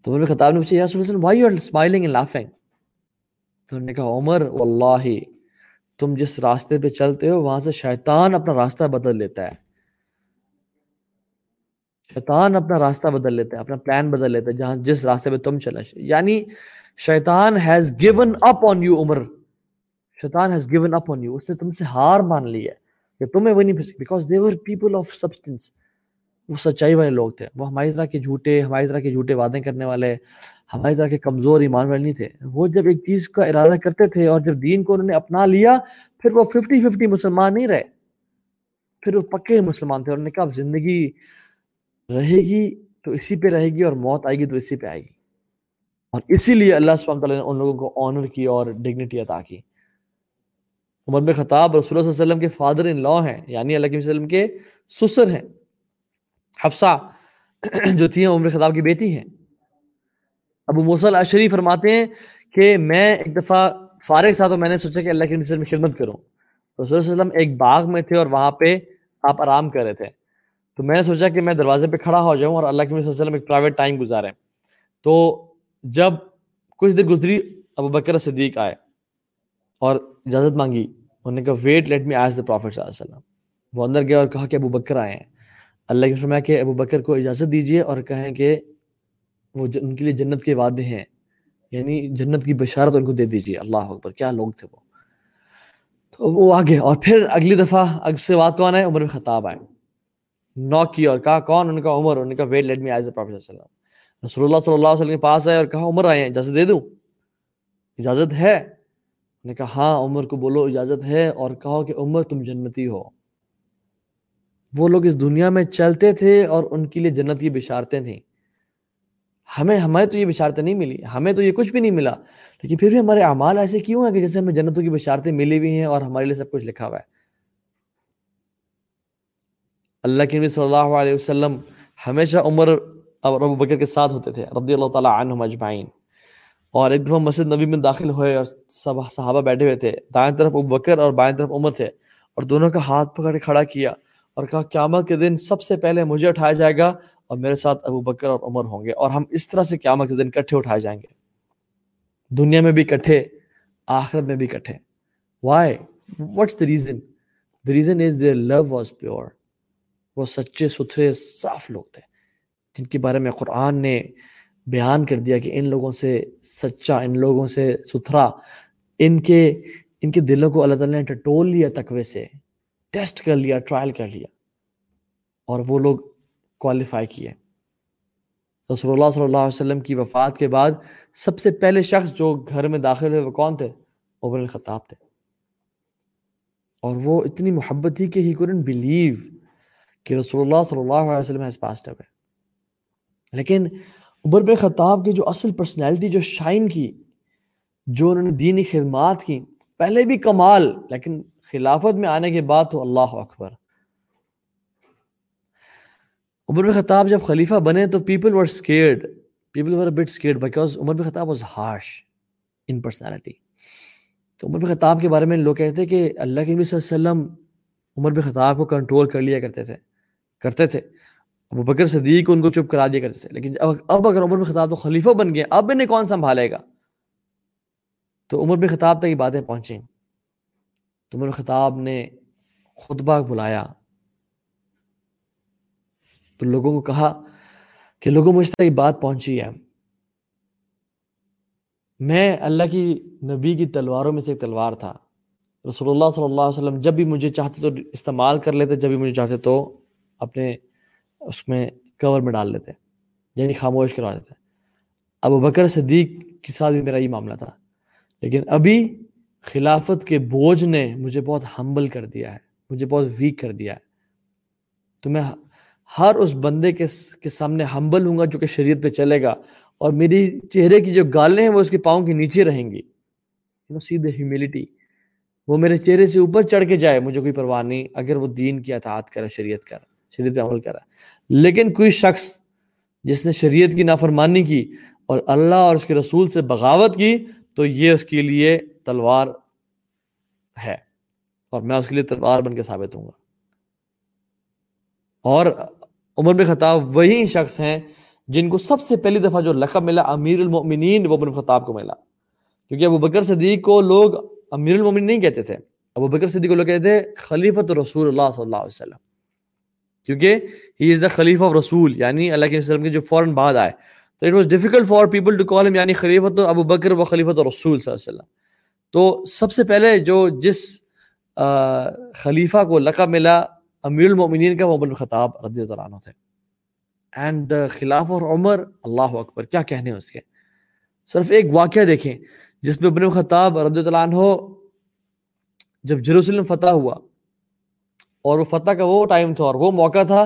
تو عمر خطاب نے پوچھا، یا رسول اللہ why you are smiling and laughing تو انہوں نے کہا، عمر واللہ تم جس راستے پہ چلتے ہو، وہاں سے شیطان اپنا راستہ بدل لیتا ہے۔ شیطان اپنا راستہ بدل لیتا ہے، اپنا پلان بدل لیتا ہے، جہاں جس راستے پہ تم چلا یعنی شیطان has given up on you Umar. شیطان has given up on you اس نے تم سے ہار مان لی ہے۔ کہ تمہیں وہ نہیں because they were people of substance وہ سچائی والے لوگ تھے۔ وہ ہماری طرح کے جھوٹے، ہماری طرح کے جھوٹے وعدے کرنے والے، ہماری طرح کے کمزور ایمان والے نہیں تھے۔ وہ جب ایک چیز کا ارادہ کرتے تھے اور جب دین کو انہوں نے اپنا لیا، پھر وہ ففٹی ففٹی مسلمان نہیں رہے۔ پھر وہ پکے مسلمان تھے۔ اور نے کہا، اب زندگی رہے گی تو اسی پہ رہے گی اور موت آئے گی تو اسی پہ آئے گی۔ اور اسی لیے اللہ سبحانہ تعالیٰ نے ان لوگوں کو آنر کی اور ڈگنیٹی عطا کی۔ عمر بن خطاب رسول اللہ صلی اللہ علیہ وسلم کے فادر ان لا ہیں یعنی اللہ کے وسلم کے سسر ہیں۔ حفصہ جو تھی، عمر خطاب کی بیٹی ہیں۔ ابو موسیٰ اشری فرماتے ہیں کہ میں ایک دفعہ فارغ تھا تو میں نے سوچا کہ اللہ کے وسلم کی خدمت کروں۔ رسول اللہ علیہ وسلم ایک باغ میں تھے اور وہاں پہ آپ آرام کر رہے تھے۔ تو میں نے سوچا کہ میں دروازے پہ کھڑا ہو جاؤں اور اللہ کے وسلم ایک پرائیویٹ ٹائم گزارے تو جب کچھ دیر گزری، ابو بکر صدیق آئے اور اجازت مانگی۔ انہوں نے کہا ویٹ لیٹ می آج دا پروفیٹ صلی اللہ علیہ وسلم. وہ اندر گیا اور کہا کہ ابو بکر آئے ہیں۔ اللہ کے فرمایا کہ ابو بکر کو اجازت دیجیے اور کہیں کہ وہ ان کے لیے جنت کے وعدے ہیں۔ یعنی جنت کی بشارت ان کو دے دیجیے اللہ اکبر، کیا لوگ تھے وہ۔ تو وہ آگے اور پھر اگلی دفعہ اگ سے بات کون آئے؟ عمر میں خطاب آئے۔ نوک کی اور کہا، کون؟ انہوں نے کہا، عمر. انہوں نے کہا ویٹ لیٹ می آج دا پروفیٹ صلی اللہ علیہ وسلم. رسول اللہ صلی اللہ علیہ وسلم کے پاس آئے اور کہا، عمر آئے ہیں، اجازت دے دوں؟ اجازت ہے۔ نے کہا ہاں عمر کو بولو اجازت ہے اور کہو کہ عمر تم جنتی ہو۔ وہ لوگ اس دنیا میں چلتے تھے اور ان کے لیے جنت کی بشارتیں تھیں۔ ہمیں ہمیں تو یہ بشارتیں نہیں ملی، ہمیں تو یہ کچھ بھی نہیں ملا۔ لیکن پھر بھی ہمارے اعمال ایسے کیوں ہیں کہ جیسے ہمیں جنتوں کی بشارتیں ملی ہوئی ہیں اور ہمارے لیے سب کچھ لکھا ہوا ہے؟ اللہ کے نبی صلی اللہ علیہ وسلم ہمیشہ عمر اور ابو بکر کے ساتھ ہوتے تھے، رضی اللہ تعالیٰ عنہ اجمعین۔ اور ایک دفعہ مسجد نبی میں داخل ہوئے اور سب صحابہ بیٹھے ہوئے تھے۔ دائیں طرف ابو بکر اور بائیں طرف عمر تھے اور دونوں کا ہاتھ پکڑ کے کھڑا کیا اور کہا، قیامت کے دن سب سے پہلے مجھے اٹھایا جائے گا اور میرے ساتھ ابو بکر اور عمر ہوں گے اور ہم اس طرح سے قیامت کے دن کٹھے اٹھائے جائیں گے۔ دنیا میں بھی کٹھے آخرت میں بھی کٹھے why what's the reason the reason is the love was pure وہ سچے ستھرے، صاف لوگ تھے۔ جن کے بارے میں قرآن نے بیان کر دیا کہ ان لوگوں سے سچا، ان لوگوں سے ستھرا، ان کے ان کے دلوں کو اللہ تعالیٰ نے ٹٹول لیا تقوی سے، ٹیسٹ کر لیا، ٹرائل کر لیا، اور وہ لوگ کوالیفائی کیے۔ رسول اللہ صلی اللہ علیہ وسلم کی وفات کے بعد سب سے پہلے شخص جو گھر میں داخل ہوئے وہ کون تھے؟ عمر الخطاب تھے۔ اور وہ اتنی محبت تھی کہ ہی couldn't بلیو کہ رسول اللہ صلی اللہ علیہ وسلم has passed away لیکن عمر بن خطاب کی جو اصل پرسنالٹی جو شائن کی، جو انہوں نے دینی خدمات کی، پہلے بھی کمال، لیکن خلافت میں آنے کے بعد تو اللہ اکبر۔ عمر بن خطاب جب خلیفہ بنے تو people were scared people were but scared because Umar bin Khattab was harsh in personality تو عمر بن خطاب کے بارے میں لوگ کہتے ہیں کہ اللہ کے نبی صلی اللہ علیہ وسلم عمر بن خطاب کو کنٹرول کر لیا کرتے تھے کرتے تھے۔ ابو بکر صدیق ان کو چپ کرا دیا کرتے تھے۔ لیکن اب اگر عمر بن خطاب تو خلیفہ بن گئے، اب انہیں کون سنبھالے گا؟ تو عمر بن خطاب تک یہ باتیں پہنچیں۔ تو عمر بن خطاب نے خطبہ بلایا۔ تو لوگوں کو کہا کہ لوگوں، مجھ تک یہ بات پہنچی ہے۔ میں اللہ کی نبی کی تلواروں میں سے ایک تلوار تھا۔ رسول اللہ صلی اللہ علیہ وسلم جب بھی مجھے چاہتے تو استعمال کر لیتے، جب بھی مجھے چاہتے تو اپنے اس میں کور میں ڈال لیتے یعنی خاموش کروا دیتے ابو بکر صدیق کے ساتھ بھی میرا یہ معاملہ تھا۔ لیکن ابھی خلافت کے بوجھ نے مجھے بہت ہمبل کر دیا ہے، مجھے بہت ویک کر دیا ہے۔ تو میں ہر اس بندے کے کے سامنے ہمبل ہوں گا جو کہ شریعت پہ چلے گا، اور میری چہرے کی جو گالیں ہیں وہ اس کے پاؤں کے نیچے رہیں گی۔ سیدھے ہیوملٹی وہ میرے چہرے سے اوپر چڑھ کے جائے، مجھے کوئی پرواہ نہیں، اگر وہ دین کی اطاعت کرے، شریعت کر شریعت پہ عمل کرا لیکن کوئی شخص جس نے شریعت کی نافرمانی کی اور اللہ اور اس کے رسول سے بغاوت کی، تو یہ اس کے لیے تلوار ہے۔ اور میں اس کے لیے تلوار بن کے ثابت ہوں گا۔ اور عمر بن خطاب وہی شخص ہیں جن کو سب سے پہلی دفعہ جو لقب ملا امیر المؤمنین، وہ عمر خطاب کو ملا۔ کیونکہ ابو بکر صدیق کو لوگ امیر المؤمنین نہیں کہتے تھے۔ ابو بکر صدیق کو لوگ کہتے تھے خلیفت رسول اللہ صلی اللہ علیہ وسلم۔ کیونکہ ہی از دا خلیفہ آف رسول یعنی اللہ کے وسلم کے جو فوراً بعد آئے۔ تو it was difficult for people to call him یعنی خلیفت ابو بکر و خلیفت رسول صلی اللہ علیہ وسلم۔ تو سب سے پہلے جو جس خلیفہ کو لقب ملا امیر المؤمنین کا، وہ عمر خطاب رضی اللہ عنہ تھے۔ اینڈ خلاف اور عمر، اللہ اکبر، کیا کہنے اس کے؟ صرف ایک واقعہ دیکھیں، جس میں ابن خطاب رضی اللہ عنہ جب جروسلم فتح ہوا اور وہ فتح کا وہ ٹائم تھا اور وہ موقع تھا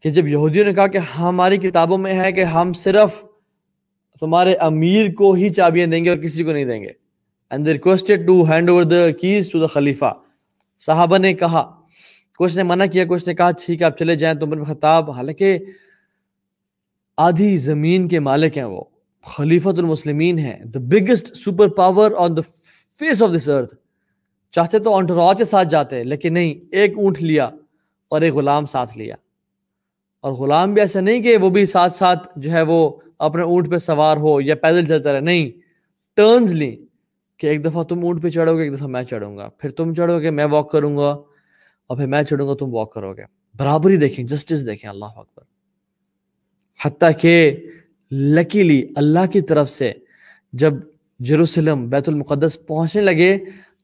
کہ جب یہودیوں نے کہا کہ ہماری کتابوں میں ہے کہ ہم صرف تمہارے امیر کو ہی چابیاں دیں گے اور کسی کو نہیں دیں گے۔ And requested to hand over the keys to the خلیفہ صحابہ نے کہا، کچھ نے منع کیا، کچھ نے کہا، ٹھیک ہے، آپ چلے جائیں تو عمر خطاب۔ حالانکہ آدھی زمین کے مالک ہیں وہ خلیفت المسلمین ہیں the biggest super power on the face of this earth چاہتے تو انٹراج کے ساتھ جاتے، لیکن نہیں، ایک اونٹ لیا اور ایک غلام ساتھ لیا۔ اور غلام بھی ایسا نہیں کہ وہ بھی ساتھ ساتھ جو ہے وہ اپنے اونٹ پہ سوار ہو یا پیدل چلتا رہے، نہیں۔ ٹرنز لیں کہ ایک دفعہ تم اونٹ پہ چڑھو گے، ایک دفعہ میں چڑھوں گا۔ پھر تم چڑھو گے، میں واک کروں گا اور پھر میں چڑھوں گا، تم واک کرو گے۔ برابری دیکھیں جسٹس دیکھیں، اللہ اکبر۔ حتیٰ کہ لکیلی اللہ کی طرف سے جب جروسلم بیت المقدس پہنچنے لگے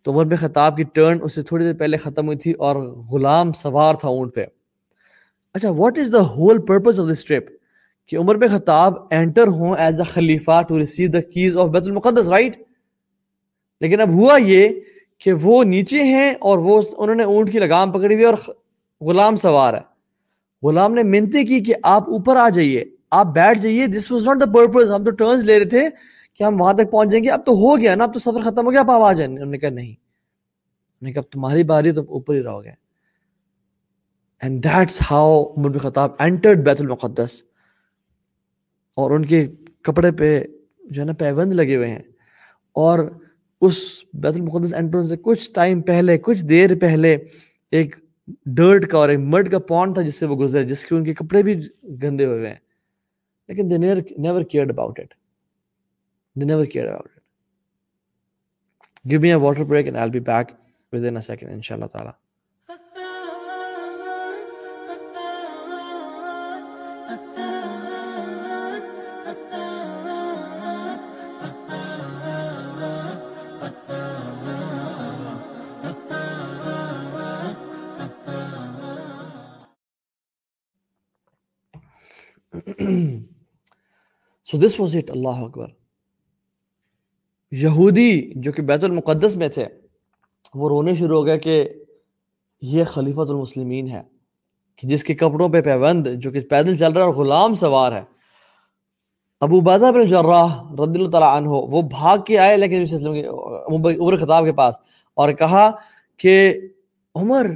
تو عمر بن خطاب کی ٹرن اس سے تھوڑی دیر پہلے ختم ہوئی تھی اور غلام سوار تھا اونٹ پہ۔ اچھا what is the whole purpose of this trip کہ عمر بن خطاب انٹر ہوں ایز اے خلیفہ to receive the keys of Bait al Maqdis right لیکن اب ہوا یہ کہ وہ نیچے ہیں اور وہ انہوں نے اونٹ کی لگام پکڑی ہوئی اور غلام سوار ہے۔ غلام نے منتیں کی کہ آپ اوپر آ جائیے، آپ بیٹھ جائیے this was not the purpose ہم تو ٹرنز لے رہے تھے کہ ہم وہاں تک پہنچ جائیں گے، اب تو ہو گیا نا، اب تو سفر ختم ہو گیا آپ آ جائیں انہوں نے کہا نہیں۔ انہوں نے کہا تمہاری باری تو اوپر ہی رہو گے۔ And that's how Umar bin Khattab entered Bait المقدس۔ اور ان کے کپڑے پہ جو ہے نا، پیوند لگے ہوئے ہیں۔ اور اس بیت المقدس انٹرن سے کچھ ٹائم پہلے، کچھ دیر پہلے ایک ڈرٹ کا اور ایک مرڈ کا پونڈ تھا، جس سے وہ گزرے، جس کے ان کے کپڑے بھی گندے ہوئے ہیں۔ لیکن they never cared about it never care gave me a water break with in second ان شاء اللہ تعالی سو دس واز اٹ اللہ اکبر یہودی جو کہ بیت المقدس میں تھے، وہ رونے شروع ہو گئے کہ یہ خلیفۃ المسلمین ہے کہ جس کے کپڑوں پہ پیوند، جو کہ پیدل چل رہا ہے اور غلام سوار ہے۔ ابو بیدہ بن جراح رضی اللہ تعالیٰ عنہ، وہ بھاگ کے آئے لیکن عمر خطاب کے پاس اور کہا کہ Umar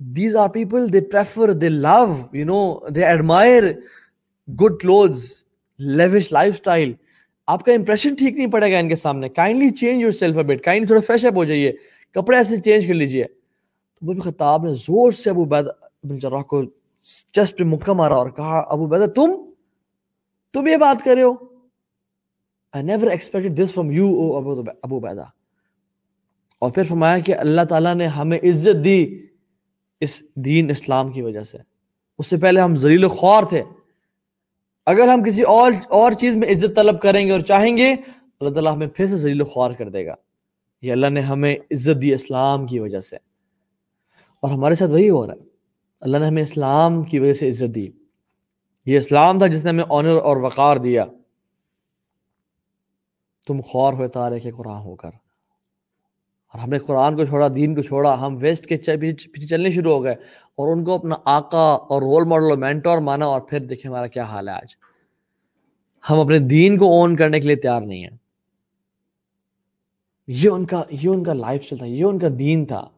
these are people they prefer they love you know they admire good clothes lavish life style آپ کا امپریشن ٹھیک نہیں پڑے گا ان کے سامنے. Kindly change your self bet kindly تھوڑا فریش اپ ہو جائیے. کپڑے ایسے چینج کر لیجیے. تو ابو خطاب نے زور سے ابو بیدہ بن جراح کو چسٹ پہ مکہ مارا اور کہا، ابو بیدہ تم؟ تم یہ بات کر رہے ہو? I never expected this from you او ابو بیدہ اور پھر فرمایا کہ اللہ تعالیٰ نے ہمیں عزت دی اس دین اسلام کی وجہ سے۔ اس سے پہلے ہم ذلیل و خوار تھے۔ اگر ہم کسی اور اور چیز میں عزت طلب کریں گے اور چاہیں گے، اللہ تعالیٰ ہمیں پھر سے ذلیل و خوار کر دے گا۔ یہ اللہ نے ہمیں عزت دی اسلام کی وجہ سے۔ اور ہمارے ساتھ وہی ہو رہا ہے۔ اللہ نے ہمیں اسلام کی وجہ سے عزت دی۔ یہ اسلام تھا جس نے ہمیں آنر اور وقار دیا۔ تم خور ہوئے تارے کے قرآن ہو کر۔ اور ہم نے قرآن کو چھوڑا، دین کو چھوڑا، ہم ویسٹ کے پیچھے چلنے شروع ہو گئے اور ان کو اپنا آقا اور رول ماڈل اور مینٹور مانا اور پھر دیکھیں ہمارا کیا حال ہے آج۔ ہم اپنے دین کو اون کرنے کے لیے تیار نہیں ہیں۔ یہ ان کا، یہ ان کا لائف اسٹائل تھا، یہ ان کا دین تھا۔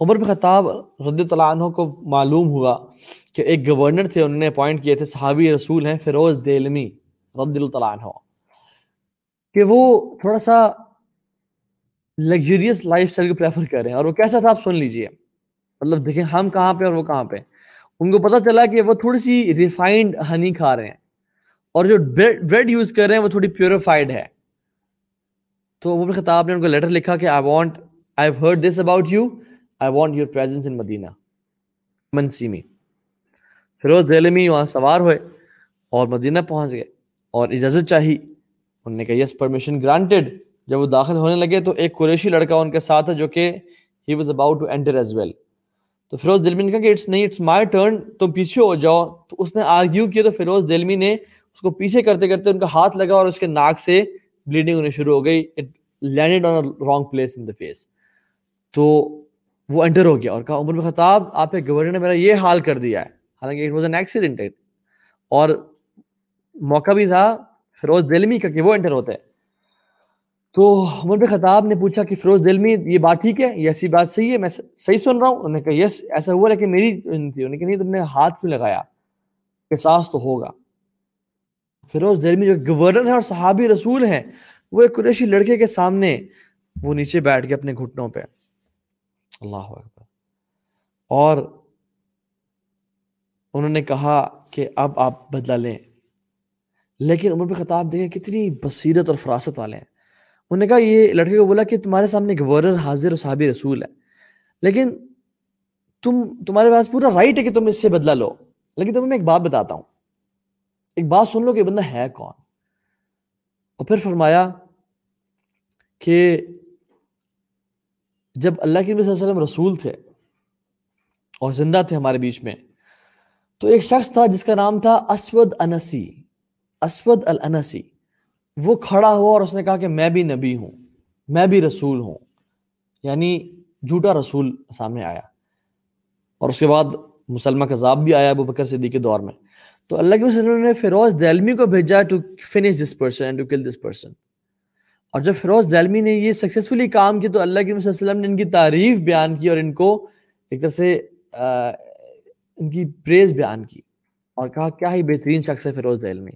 عمر بن خطاب رضی اللہ عنہ کو معلوم ہوا کہ ایک گورنر تھے، انہوں نے اپوائنٹ کیے تھے، صحابی رسول ہیں فیروز دیلمی رضی اللہ عنہ۔ کہ وہ تھوڑا سا لگژریس لائف اسٹائل کو پریفر کر رہے ہیں اور وہ کیسا تھا آپ سن لیجیے۔ مطلب دیکھیں ہم کہاں پہ اور وہ کہاں پہ۔ ان کو پتا چلا کہ وہ تھوڑی سی ریفائنڈ ہنی کھا رہے ہیں اور جو بریڈ یوز کر رہے ہیں وہ تھوڑی پیوریفائڈ ہے۔ تو عمر خطاب نے ان کو لیٹر لکھا کہ I want I heard this about you I want your presence in Medina منسی میں فیروز دہلمی وہاں سوار ہوئے اور مدینہ پہنچ گئے اور اجازت چاہی۔ انہوں نے کہا یس پرمیشن گرانٹیڈ جب وہ داخل ہونے لگے تو ایک قریشی لڑکا ان کے ساتھ ہے جو کہ he was about to enter as well تو فیروز دلمی نے کہا کہ اٹس نہیں اٹس مائی ٹرن تم پیچھے ہو جاؤ۔ تو اس نے آرگیو کیا تو فیروز دلمی نے اس کو پیچھے کرتے کرتے ان کا ہاتھ لگا اور اس کے ناک سے بلیڈنگ ہونے شروع ہو گئی۔ It landed on wrong place in the face تو وہ انٹر ہو گیا اور کہا، عمر خطاب، آپ کے گورنر نے میرا یہ حال کر دیا ہے۔ حالانکہ اٹ واز این ایکسیڈنٹ اور موقع بھی تھا فیروز دلمی کا کہ وہ انٹر ہوتے۔ ہیں تو عمر بن خطاب نے پوچھا کہ فیروز دلمی یہ بات ٹھیک ہے؟ یہ ایسی بات صحیح ہے، میں صحیح سن رہا ہوں؟ انہوں نے کہا، یس، ایسا ہوا لیکن میری تھی انہوں نے کہا، نہیں، تم نے ہاتھ کیوں لگایا؟ احساس تو ہوگا۔ فیروز دلمی جو گورنر ہیں اور صحابی رسول ہیں، وہ ایک قریشی لڑکے کے سامنے وہ نیچے بیٹھ کے اپنے گھٹنوں پہ۔ اللہ اکبر۔ اور انہوں نے کہا کہ اب آپ بدلا لیں۔ لیکن عمر بن خطاب دیکھیں کتنی بصیرت اور فراست والے ہیں۔ انہوں نے کہا، یہ لڑکے کو بولا کہ تمہارے سامنے گورنر حاضر و صحابی رسول ہے۔ لیکن تم، تمہارے پاس پورا رائٹ ہے کہ تم اس سے بدلا لو۔ لیکن تمہیں میں ایک بات بتاتا ہوں۔ ایک بات سن لو کہ بندہ ہے کون۔ اور پھر فرمایا کہ جب اللہ کے نبی صلی اللہ علیہ وسلم رسول تھے اور زندہ تھے ہمارے بیچ میں، تو ایک شخص تھا جس کا نام تھا اسود انسی۔ اسود الانسی۔ وہ کھڑا ہوا اور اس نے کہا کہ میں بھی نبی ہوں، میں بھی رسول ہوں۔ یعنی جھوٹا رسول سامنے آیا۔ اور اس کے بعد مسلمہ کذاب بھی آیا ابو بکر صدیق کے دور میں۔ تو اللہ کے وسلم نے فیروز دیلمی کو بھیجا to finish this person and to kill this person اور جب فیروز زیلمی نے یہ سکسیسفلی کام کی تو اللہ کے وسلم نے ان کی تعریف بیان کی اور ان کو ایک طرح سے ان کی پریز بیان کی۔ اور کہا، کیا ہی بہترین شخص ہے فیروز زیلمی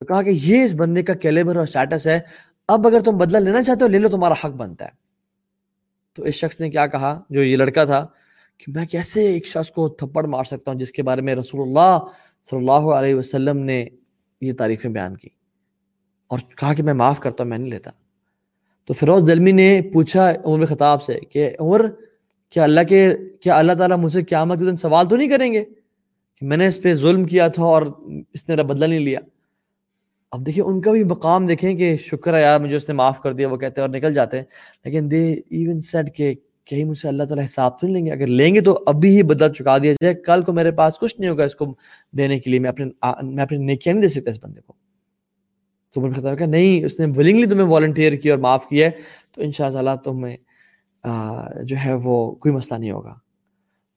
تو کہا کہ یہ اس بندے کا کیلیبر اور سٹیٹس ہے۔ اب اگر تم بدلہ لینا چاہتے ہو، لے لو، تمہارا حق بنتا ہے۔ تو اس شخص نے کیا کہا؟ جو یہ لڑکا تھا کہ میں کیسے ایک شخص کو تھپڑ مار سکتا ہوں، جس کے بارے میں رسول اللہ صلی اللہ علیہ وسلم نے یہ تعریفیں بیان کی۔ اور کہا کہ میں معاف کرتا ہوں، میں نہیں لیتا۔ تو فیروز زلمی نے پوچھا عمر خطاب سے کہ عمر، کیا اللہ کے، کیا اللہ تعالیٰ مجھ سے قیامت کے دن سوال تو نہیں کریں گے؟ کہ میں نے اس پہ ظلم کیا تھا اور اس نے بدلہ نہیں لیا۔ اب دیکھیں ان کا بھی مقام دیکھیں کہ شکر ہے یار، مجھے اس نے معاف کر دیا، وہ کہتے ہیں اور نکل جاتے ہیں۔ لیکن دے ایون سیٹ کہ کہیں مجھ سے اللہ تعالیٰ حساب تو نہیں لیں گے۔ اگر لیں گے تو ابھی ہی بدل چکا دیا جائے۔ کل کو میرے پاس کچھ نہیں ہوگا اس کو دینے کے لیے۔ میں اپنے میں اپنی نیکیاں نہیں دے سکتا اس بندے کو۔ تو عمر خطاب کہا نہیں، اس نے ولنگلی تمہیں والنٹیئر کیا اور معاف کیا ہے۔ تو ان شاء اللہ تمہیں جو ہے وہ کوئی مسئلہ نہیں ہوگا۔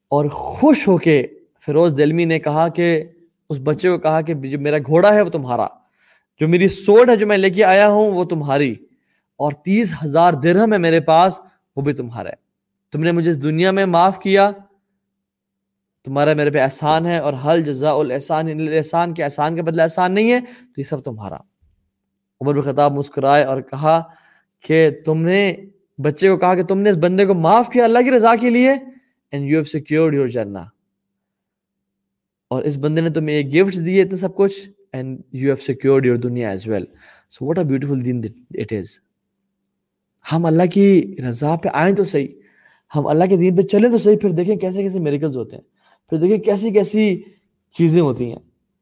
اور خوش ہو کے فیروز دلمی نے کہا کہ، اس بچے کو کہا کہ جو میرا گھوڑا ہے وہ تمہارا۔ جو میری سوٹ ہے جو میں لے کے آیا ہوں وہ تمہاری اور تیس ہزار درہم ہے میرے پاس، وہ بھی تمہارا ہے۔ تم نے مجھے اس دنیا میں معاف کیا۔ تمہارا میرے پہ احسان ہے اور حل جزا الحسان احسان یعنی کے احسان کے بدلے احسان نہیں ہے، تو یہ سب تمہارا۔ عمر بن خطاب مسکرائے اور کہا کہ تم نے، بچے کو کہا کہ تم نے اس بندے کو معاف کیا اللہ کی رضا کے لیے and you have secured your جرنا اور اس بندے نے تمہیں یہ گفٹ دیے، اتنے سب کچھ۔ And you have secured your دنیا as well so what a beautiful then it is ہم اللہ کی رضا پہ آئیں تو صحیح، ہم اللہ کے دین پہ چلیں تو صحیح، پھر دیکھیں کیسے کیسے میریکلز ہوتے ہیں۔ پھر دیکھیں کیسی کیسی چیزیں ہوتی ہیں۔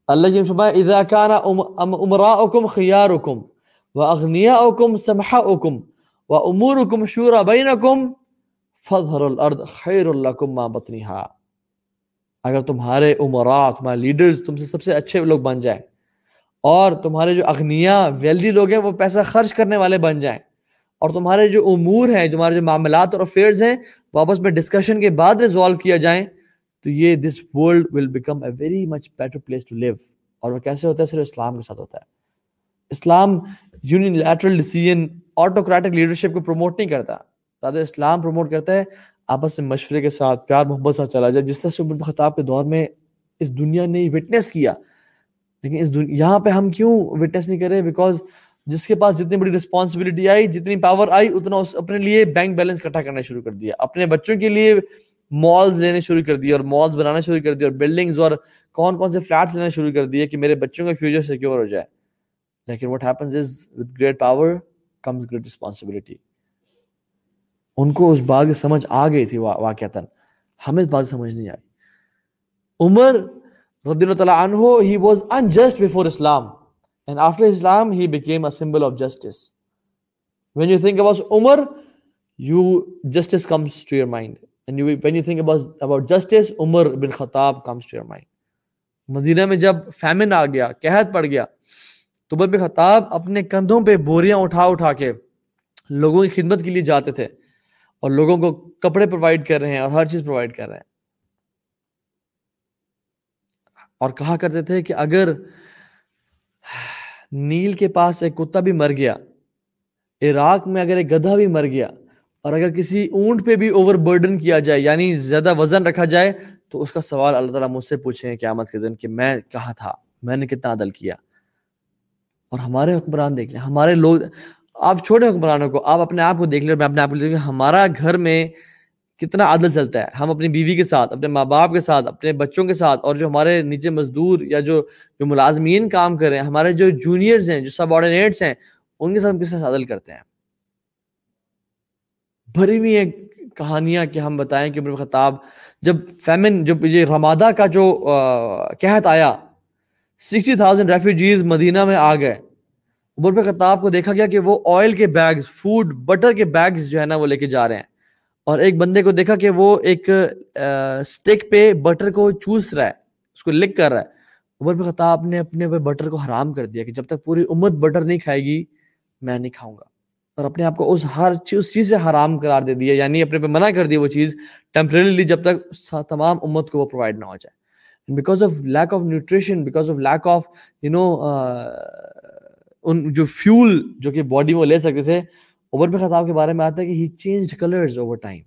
اللہ جی فرمایا اذا کان امراؤکم خیارکم و اغنیاؤکم سمحاؤکم و امورکم شورا بینکم فظہر الارض خیر لکم ما بطنیہا اگر تمہارے عمراء تمہارے لیڈرز تم سے سب سے اچھے لوگ بن جائیں اور تمہارے جو اغنیاء ویلدی لوگ ہیں، وہ پیسہ خرچ کرنے والے بن جائیں۔ اور تمہارے جو امور ہیں، تمہارے جو معاملات اور افیئرز ہیں، واپس میں ڈسکشن کے بعد ریزالو کیا جائیں۔ تو یہ this world will become a very much better place to live اور وہ کیسے ہوتا ہے؟ صرف اسلام کے ساتھ ہوتا ہے۔ Islam unilateral decision autocratic leadership کو پروموٹ نہیں کرتا۔ رادر اسلام پروموٹ کرتا ہے، آپس میں مشورے کے ساتھ، پیار محبت ساتھ چلا جائے۔ جس طرح سے عمر خطاب کے دور میں اس دنیا نے وٹنس کیا لیکن اس دنیا یہاں پہ ہم کیوں وٹنس نہیں کرے بیکاز جس کے پاس جتنی بڑی رسپانسبلٹی آئی، جتنی پاور آئی، اتنا اس اپنے لیے بینک بیلنس کٹھا کرنا شروع کر دیا۔ اپنے بچوں کے لیے مالز لینے شروع کر دیے اور مالز بنانا شروع کر دیا اور بلڈنگز اور کون کون سے فلیٹس لینا شروع کر دیے کہ میرے بچوں کا فیوچر سیکیور ہو جائے۔ لیکن what happens is with great power comes great responsibility ان کو اس بات کی سمجھ آ گئی تھی واقعتاً۔ ہمیں اس بات سمجھ نہیں آئی۔ عمر رضی اللہ تعالیٰ عنہ he was unjust before Islam and after Islam he became a symbol of justice when you think about Umar you justice comes to your mind and when you think about about justice Umar bin Khattab comes to your mind Medina میں جب فیمن آ گیا، قحط پڑ گیا، تو عمر بن خطاب اپنے کندھوں پہ بوریاں اٹھا اٹھا کے لوگوں کی خدمت کے لیے جاتے تھے اور لوگوں کو کپڑے پرووائڈ کر رہے ہیں اور ہر چیز پرووائڈ کر رہے ہیں۔ اور کہا کرتے تھے کہ اگر نیل کے پاس ایک کتا بھی مر گیا، عراق میں اگر ایک گدھا بھی مر گیا اور اگر کسی اونٹ پہ بھی اوور برڈن کیا جائے یعنی زیادہ وزن رکھا جائے، تو اس کا سوال اللہ تعالیٰ مجھ سے پوچھیں قیامت کے دن کہ میں کہا تھا؟ میں نے کتنا عدل کیا؟ اور ہمارے حکمران دیکھ لیں، ہمارے لوگ، آپ چھوٹے حکمرانوں کو، آپ اپنے آپ کو دیکھ لیں، میں اپنے آپ کو دیکھ لیں ہمارا گھر میں کتنا عادل چلتا ہے۔ ہم اپنی بیوی کے ساتھ، اپنے ماں باپ کے ساتھ، اپنے بچوں کے ساتھ اور جو ہمارے نیچے مزدور یا جو جو ملازمین کام کر رہے ہیں، ہمارے جو جونیئرز ہیں، جو سب آرڈینیٹس ہیں، ان کے ساتھ ہم کس طرح عادل کرتے ہیں؟ بھری ہوئی ہیں کہانیاں کہ ہم بتائیں کہ خطاب، جب فیمن جب یہ رمادہ کا جو قحط آیا سکسٹی تھاؤزینڈ ریفیوجیز مدینہ میں آ گئے۔ عمر خطاب کو دیکھا گیا کہ وہ آئل کے بیگز فوڈ بٹر کے بیگز جو ہے نا، وہ لے کے جا رہے ہیں۔ اور ایک بندے کو دیکھا کہ وہ ایک سٹک پہ بٹر کو چوس رہا ہے، اس کو لکھ کر رہا ہے۔ عمر پہ خطاب نے اپنے بٹر کو حرام کر دیا کہ جب تک پوری امت بٹر نہیں کھائے گی، میں نہیں کھاؤں گا۔ اور اپنے آپ کو اس ہر چیز، اس چیز سے حرام قرار دے دیا یعنی اپنے پہ منع کر دیا وہ چیز ٹیمپریلی جب تک تمام امت کو وہ پرووائڈ نہ ہو جائے۔ Because of lack of nutrition because of lack of you know ان جو فیول جو کہ باڈی میں لے سکتے تھے اوبر پہ خطاب کے بارے میں آتا ہے کہ he change colours over time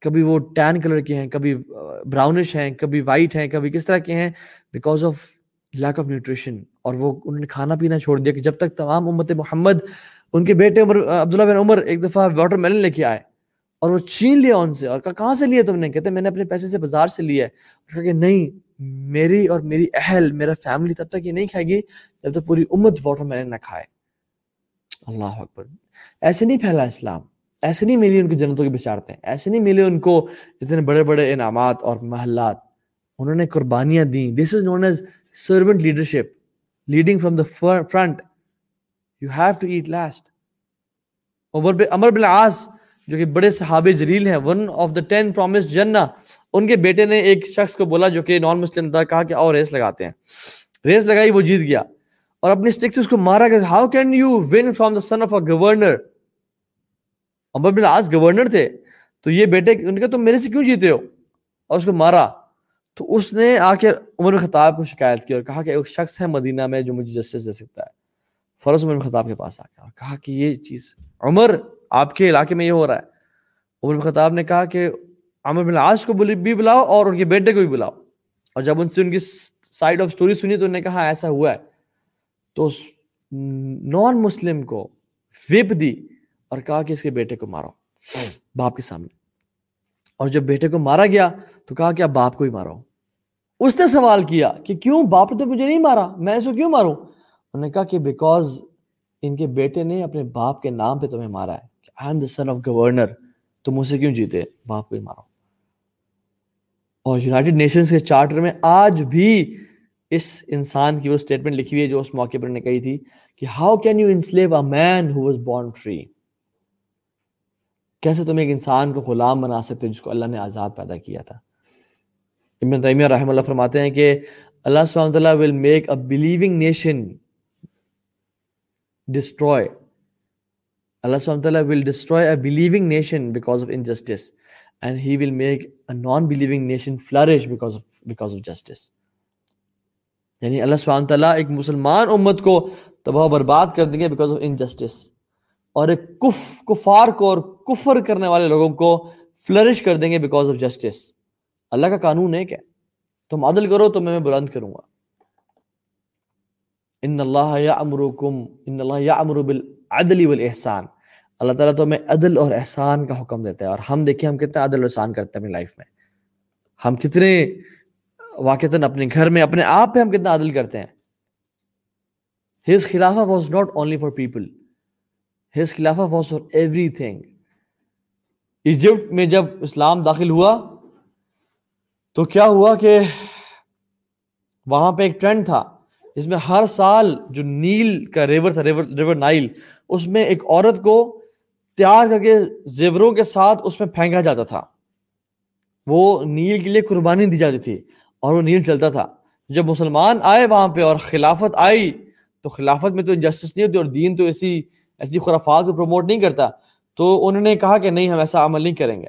کبھی وہ ٹین کلر کے ہیں، کبھی براؤنش ہیں، کبھی وائٹ ہیں، کبھی کس طرح کے ہیں because of lack of nutrition اور وہ، انہوں نے کھانا پینا چھوڑ دیا کہ جب تک تمام امت محمد، ان کے بیٹے عمر، عبداللہ بن عمر ایک دفعہ واٹر میلن لے کے آئے اور وہ چھین لیا ان سے اور کہا، کہاں سے لیا تم نے؟ کہتے میں نے اپنے پیسے سے بازار سے لیا ہے۔ اور کہا کہ، نہیں، میری اور میری اہل، میرا فیملی تب تک یہ نہیں کھائے گی جب تک پوری امت واٹر میلن نہ کھائے۔ اللہ اکبر۔ ایسے نہیں پھیلا اسلام، ایسے نہیں ملی ان کی جنتوں کے بچارتے ہیں ایسے نہیں ملے ان کو اتنے بڑے بڑے انعامات اور محلات۔ انہوں نے قربانیاں دیں۔ This is known as servant leadership leading from the front you have to eat last Amr bin Aas جو کہ بڑے صحابہ جلیل ہیں one of the ten promised جنہ ان کے بیٹے نے ایک شخص کو بولا جو کہ نان مسلم تھا، کہا کہ آؤ ریس لگاتے ہیں۔ ریس لگائی، وہ جیت گیا۔ اور اپنی سٹک سے اس کو مارا کہ how can you win from the son of a governor Umar bin آج گورنر تھے۔ تو یہ بیٹے ان نے کہا تم میرے سے کیوں جیتے ہو؟ اور اس کو مارا۔ تو اس نے آ کے عمر بن خطاب کو شکایت کی اور کہا کہ ایک شخص ہے مدینہ میں جو مجھے جسٹس دے سکتا ہے۔ فرض عمر بن خطاب کے پاس آ گیا اور کہا کہ یہ چیز عمر آپ کے علاقے میں یہ ہو رہا ہے۔ عمر بن خطاب نے کہا کہ عمر بن عاص کو بھی بلاؤ اور ان کے بیٹے کو بھی بلاؤ۔ اور جب ان سے ان کی سائڈ آف سٹوری سنی تو انہوں نے کہا ہاں ایسا ہوا ہے۔ تو اس نان مسلم کو وپ دی اور کہا کہ اس کے بیٹے کو مارو، باپ کے سامنے۔ اور جب بیٹے کو مارا گیا تو کہا کہ اب باپ کو ہی مارو۔ اس نے سوال کیا کہ کیوں باپ نے تو مجھے نہیں مارا؟ میں اس کو کیوں ماروں؟ انہوں نے کہا کہ بیکاز ان کے بیٹے نے اپنے باپ کے نام پہ تمہیں مارا ہے۔ I am the son of governor تم اسے کیوں جیتے؟ باپ کو ہی مارو۔ اور یونائٹڈ نیشنز کے چارٹر میں آج بھی اس انسان کی وہ اسٹیٹمنٹ لکھی ہوئی ہے جو اس موقع پر نے کہی تھی کہ how can you enslave a man who was born free کیسے تم ایک انسان کو غلام بنا سکتے جس کو اللہ نے آزاد پیدا کیا تھا؟ ابن تیمیہ رحم اللہ فرماتے ہیں کہ اللہ سبحانہ وتعالی will make a believing nation destroy. Allah subhanahu wa will destroy a believing nation because of injustice and he will make a non-believing nation flourish because of, because of justice. یعنی اللہ سبحانہ تعالیٰ ایک مسلمان امت کو تباہ برباد کر دیں گے بیکاز آف انجسٹس اور ایک کف، کفار کو اور کفر کرنے والے لوگوں کو فلرش کر دیں گے بیکاز آف جسٹس اللہ کا قانون ہے۔ کیا تم عدل کرو تو میں بلند کروں گا۔ ان اللہ یا امرکم ان اللہ یا امر بالعدل والاحسان۔ اللہ تعالیٰ تو ہمیں عدل اور احسان کا حکم دیتا ہے۔ اور ہم دیکھیں ہم کتنا عدل اور احسان کرتے ہیں اپنی لائف میں۔ ہم کتنے واقعتاً اپنے گھر میں، اپنے آپ پہ ہم کتنا عدل کرتے ہیں۔ His خلافہ was not only for people his خلافہ was for every thing میں جب اسلام داخل ہوا، تو کیا ہوا کہ وہاں پہ ایک ٹرینڈ تھا، جس میں ہر سال جو نیل کا ریور تھا، ریور ریور نائل، اس میں ایک عورت کو تیار کر کے زیوروں کے ساتھ اس میں پھینکا جاتا تھا۔ وہ نیل کے لیے قربانی دی جاتی تھی۔ اور وہ نیل چلتا تھا۔ جب مسلمان آئے وہاں پہ اور خلافت آئی، تو خلافت میں تو انجسٹس نہیں ہوتی اور دین تو ایسی ایسی خرافات کو پروموٹ نہیں کرتا۔ تو انہوں نے کہا کہ نہیں، ہم ایسا عمل نہیں کریں گے۔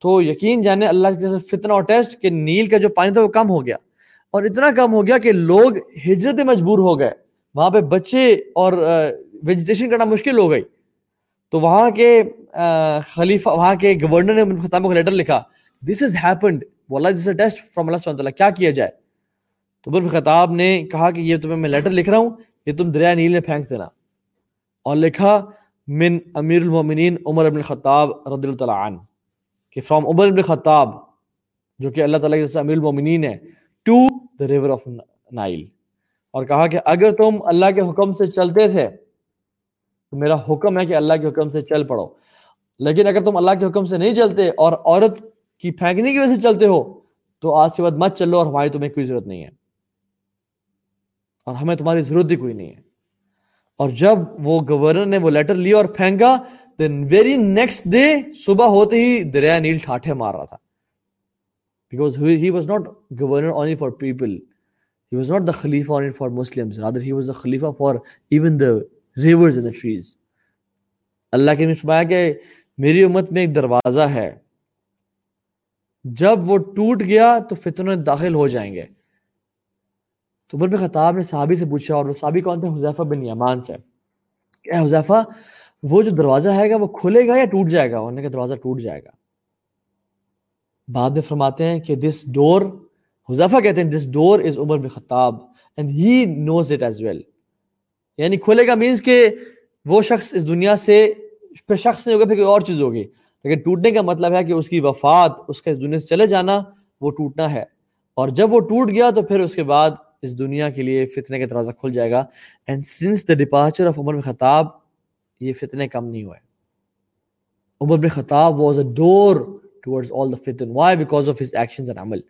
تو یقین جانے اللہ کے فتنہ اور ٹیسٹ کہ نیل کا جو پانی تھا وہ کم ہو گیا۔ اور اتنا کم ہو گیا کہ لوگ ہجرت مجبور ہو گئے۔ وہاں پہ بچے اور ویجیٹیشن کرنا مشکل ہو گئی۔ تو وہاں کے خلیفہ، وہاں کے گورنر نے خطاب کو لیٹر لکھا۔ دس از ہیپنڈ بولا دس از ٹیسٹ فرام اللہ سبحانہ کیا کیا جائے؟ تو بن خطاب نے کہا کہ یہ تمہیں میں لیٹر لکھ رہا ہوں، یہ تم دریا نیل میں پھینک دینا۔ اور لکھا، من امیر المومنین عمر ابن خطاب رضی اللہ تعالیٰ عنہ، کہ فرام عمر ابن خطاب، جو کہ اللہ تعالیٰ کے امیر المومنین ہے to the river of Nile اور کہا کہ اگر تم اللہ کے حکم سے چلتے تھے، تو میرا حکم ہے کہ اللہ کے حکم سے چل پڑو۔ لیکن اگر تم اللہ کے حکم سے نہیں چلتے اور عورت کی پھینکنے کی وجہ سے چلتے ہو تو آج کے بعد مت چلو اور ہماری تمہیں کوئی ضرورت نہیں ہے اور ہمیں تمہاری ضرورت ہی کوئی نہیں ہے اور جب وہ گورنر نے وہ لیٹر لیا اور پھینکا دین ویری نیکسٹ ڈے صبح ہوتے ہی دریا نیل ٹھاٹھے مار رہا تھا because he was not governor only for people He was not the Khalifa only for Muslims. Rather, he was the Khalifa for even the rivers and the trees. اللہ کے فرمایا کہ میری امت میں ایک دروازہ ہے جب وہ ٹوٹ گیا تو فتنے داخل ہو جائیں گے۔ تو بن خطاب نے صحابی سے پوچھا، اور وہ صحابی کون تھے؟ حذیفہ بن یمان سے۔ کہ حذیفہ، وہ جو دروازہ ہے گا وہ کھلے گا یا ٹوٹ جائے گا؟ انہوں نے کہا، دروازہ ٹوٹ جائے گا۔ بعد میں فرماتے ہیں کہ دس ڈور حذیفہ کہتے ہیں دس ڈور is Umar bin Khattab and he knows it as well یعنی کھولے گا مینس کہ وہ شخص اس دنیا سے پھر شخص نہیں ہوگا، پھر کوئی اور چیز ہوگی۔ لیکن ٹوٹنے کا مطلب ہے کہ اس کی وفات، اس کا اس دنیا سے چلے جانا وہ ٹوٹنا ہے۔ اور جب وہ ٹوٹ گیا تو پھر اس کے بعد اس دنیا کے لیے فتنے کا دروازہ کھل جائے گا۔ And since the departure of Umar bin Khattab یہ فتنے کم نہیں ہوئے۔ عمر بن خطاب was a door towards all the فتن why because of his actions and عمل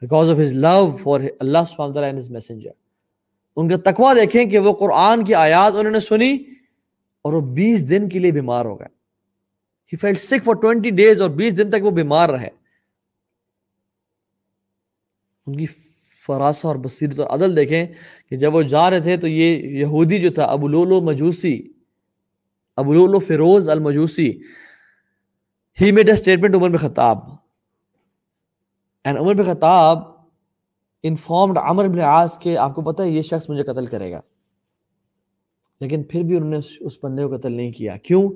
because of his love for اللہ سبحانہ تعالیٰ اینڈ ہز میسنجر ان کا تقوی دیکھیں کہ وہ قرآن کی آیات انہوں نے سنی اور وہ بیس دن کے لیے بیمار ہو گئے۔ He felt sick for twenty days اور بیس دن تک وہ بیمار رہے۔ ان کی فراسہ اور بصیرت اور عدل دیکھیں کہ جب وہ جا رہے تھے تو یہ یہودی جو تھا، ابو لولو مجوسی، ابو Lulu Feroz المجوسی he made a statement Umar bin Khattab. And Umar بن خطاب انفارمڈ عمر بن عاص کے آپ کو پتہ ہے یہ شخص مجھے قتل کرے گا۔ لیکن پھر بھی انہوں نے اس بندے کو قتل نہیں کیا۔ کیوں؟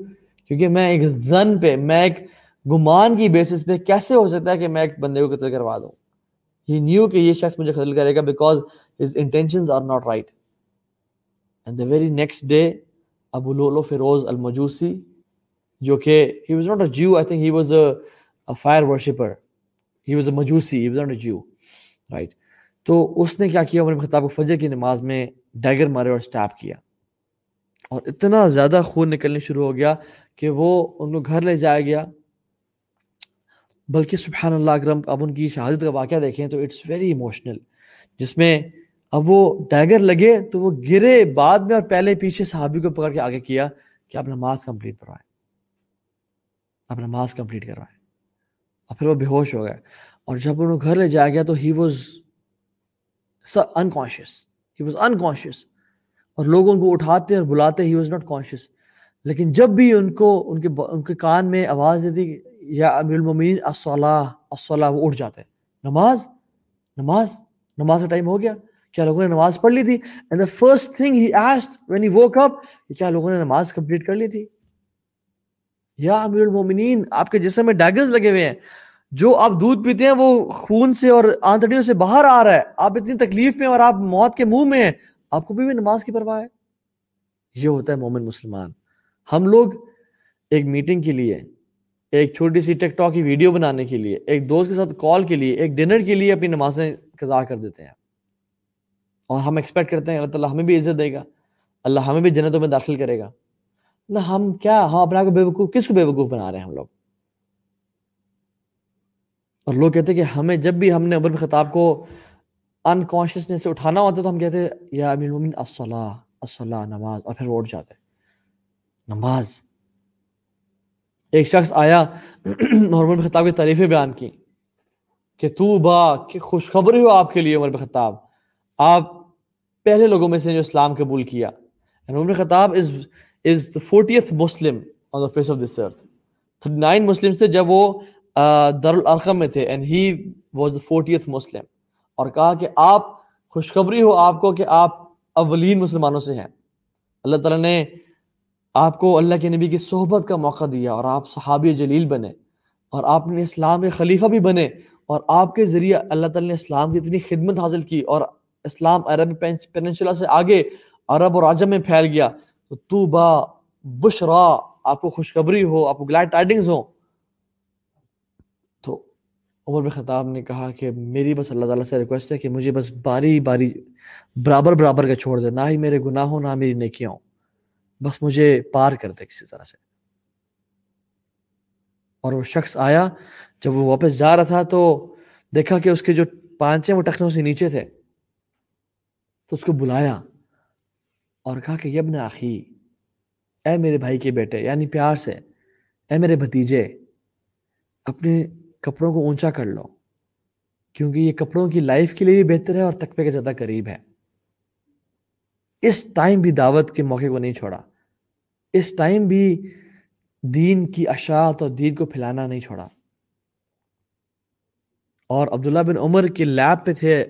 کیونکہ میں ایک زن پہ، میں ایک گمان کی بیسس پہ کیسے ہو سکتا ہے کہ میں ایک بندے کو قتل کروا دوں؟ ہی نیو کہ یہ شخص مجھے قتل کرے گا because his intentions are not right and the very next day Abu Lulu Feroz المجوسی، جو کہ he was not a Jew I think he was a fire worshipper he was a مجوسی he was not a Jew right تو اس نے کیا کیا؟ عمر خطاب کو فجر کی نماز میں ڈیگر مارے اور سٹیپ کیا۔ اور اتنا زیادہ خون نکلنے شروع ہو گیا کہ وہ ان کو گھر لے جایا گیا۔ بلکہ سبحان اللہ اکرم، اب ان کی شہادت کا واقعہ دیکھیں تو اٹس ویری ایموشنل جس میں اب وہ ڈیگر لگے تو وہ گرے بعد میں اور پہلے پیچھے صحابی کو پکڑ کے آگے کیا کہ آپ نماز کمپلیٹ کروائیں۔ آپ نماز کمپلیٹ کروائیں۔ اور پھر وہ بے ہوش ہو گئے۔ اور جب انہوں گھر لے جایا گیا تو he was unconscious he was unconscious اور لوگ ان کو اٹھاتے اور بلاتے ہی واز ناٹ کانشیس لیکن جب بھی ان کو، ان کے ان کے کان میں آواز دیتی، یا امیر المین الصلاح الصلاح، وہ اٹھ جاتے. نماز نماز نماز کا ٹائم ہو گیا. کیا لوگوں نے نماز پڑھ لی تھی؟ And the first thing he asked when he woke up کہ کیا لوگوں نے نماز کمپلیٹ کر لی تھی؟ یا امیر المومنین آپ کے جسم میں ڈیگرز لگے ہوئے ہیں. جو آپ دودھ پیتے ہیں، وہ خون سے اور آنتڑیوں سے باہر آ رہا ہے. آپ اتنی تکلیف میں اور آپ موت کے منہ میں ہیں. آپ کو بھی, بھی نماز کی پرواہ ہے؟ یہ ہوتا ہے مومن مسلمان۔ ہم لوگ ایک میٹنگ کے لیے ایک چھوٹی سی ٹک ٹاک کی ویڈیو بنانے کے لیے ایک دوست کے ساتھ کال کے لیے ایک ڈنر کے لیے اپنی نمازیں قضا کر دیتے ہیں۔ اور ہم ایکسپیکٹ کرتے ہیں اللہ تعالیٰ ہمیں بھی عزت دے گا۔ اللہ ہمیں بھی جنتوں میں داخل کرے گا۔ اللہ ہم کیا ہم اپنے آپ کو بے وقوف کس کو بے وقوف بنا رہے ہیں ہم لوگ؟ اور لوگ کہتے ہیں کہ ہمیں جب بھی ہم نے عمر خطاب کو انکانشیسنیس سے اٹھانا ہوتا تو ہم کہتے یا امیر المومن الصلاح الصلاح، نماز، اور پھر وہ اٹھ جاتے نماز۔ ایک شخص آیا اور عمر خطاب کی تعریفیں بیان کی کہ تو با، کہ خوشخبری ہو آپ کے لیے عمر بن خطاب۔ آپ پہلے لوگوں میں سے جو اسلام قبول کیا۔ یعنی Umar bin Khattab is is the fortieth Muslim on the face of this earth thirty nine Muslim سے جب وہ دارالارقم میں تھے and he was the fortieth Muslim اور کہا کہ آپ خوشخبری ہو آپ کو کہ آپ اولین مسلمانوں سے ہیں۔ اللہ تعالیٰ نے آپ کو اللہ کے نبی کی صحبت کا موقع دیا اور آپ صحابی جلیل بنے اور آپ نے اسلام کے خلیفہ بھی بنے اور آپ کے ذریعے اللہ تعالیٰ نے اسلام کی اتنی خدمت حاصل کی اور اسلام عرب پیننشلا سے آگے عرب اور عجم میں پھیل گیا۔ تو با بشرا، آپ کو خوشخبری ہو، آپ کو گلیڈ ٹائڈنگز ہوں۔ عمر بن خطاب نے کہا کہ میری بس اللہ تعالیٰ سے ریکویسٹ ہے کہ مجھے بس باری باری برابر برابر کا چھوڑ دے، نہ ہی میرے گناہ ہوں نہ میری نیکیاں ہوں بس مجھے پار کر دے کسی طرح سے۔ اور وہ شخص آیا، جب وہ واپس جا رہا تھا تو دیکھا کہ اس کے جو پانچے وہ ٹخنوں سے نیچے تھے، تو اس کو بلایا اور کہا کہ یبن آخی اے میرے بھائی کے بیٹے یعنی پیار سے، اے میرے بھتیجے، اپنے کپڑوں کو اونچا کر لو، کیونکہ یہ کپڑوں کی لائف کے لیے بھی بہتر ہے اور تقبے کے زیادہ قریب ہے۔ اس ٹائم بھی دعوت کے موقع کو نہیں چھوڑا۔ اس ٹائم بھی دین کی اشاعت اور دین کو پھیلانا نہیں چھوڑا۔ اور عبداللہ بن عمر کے لیب پہ تھے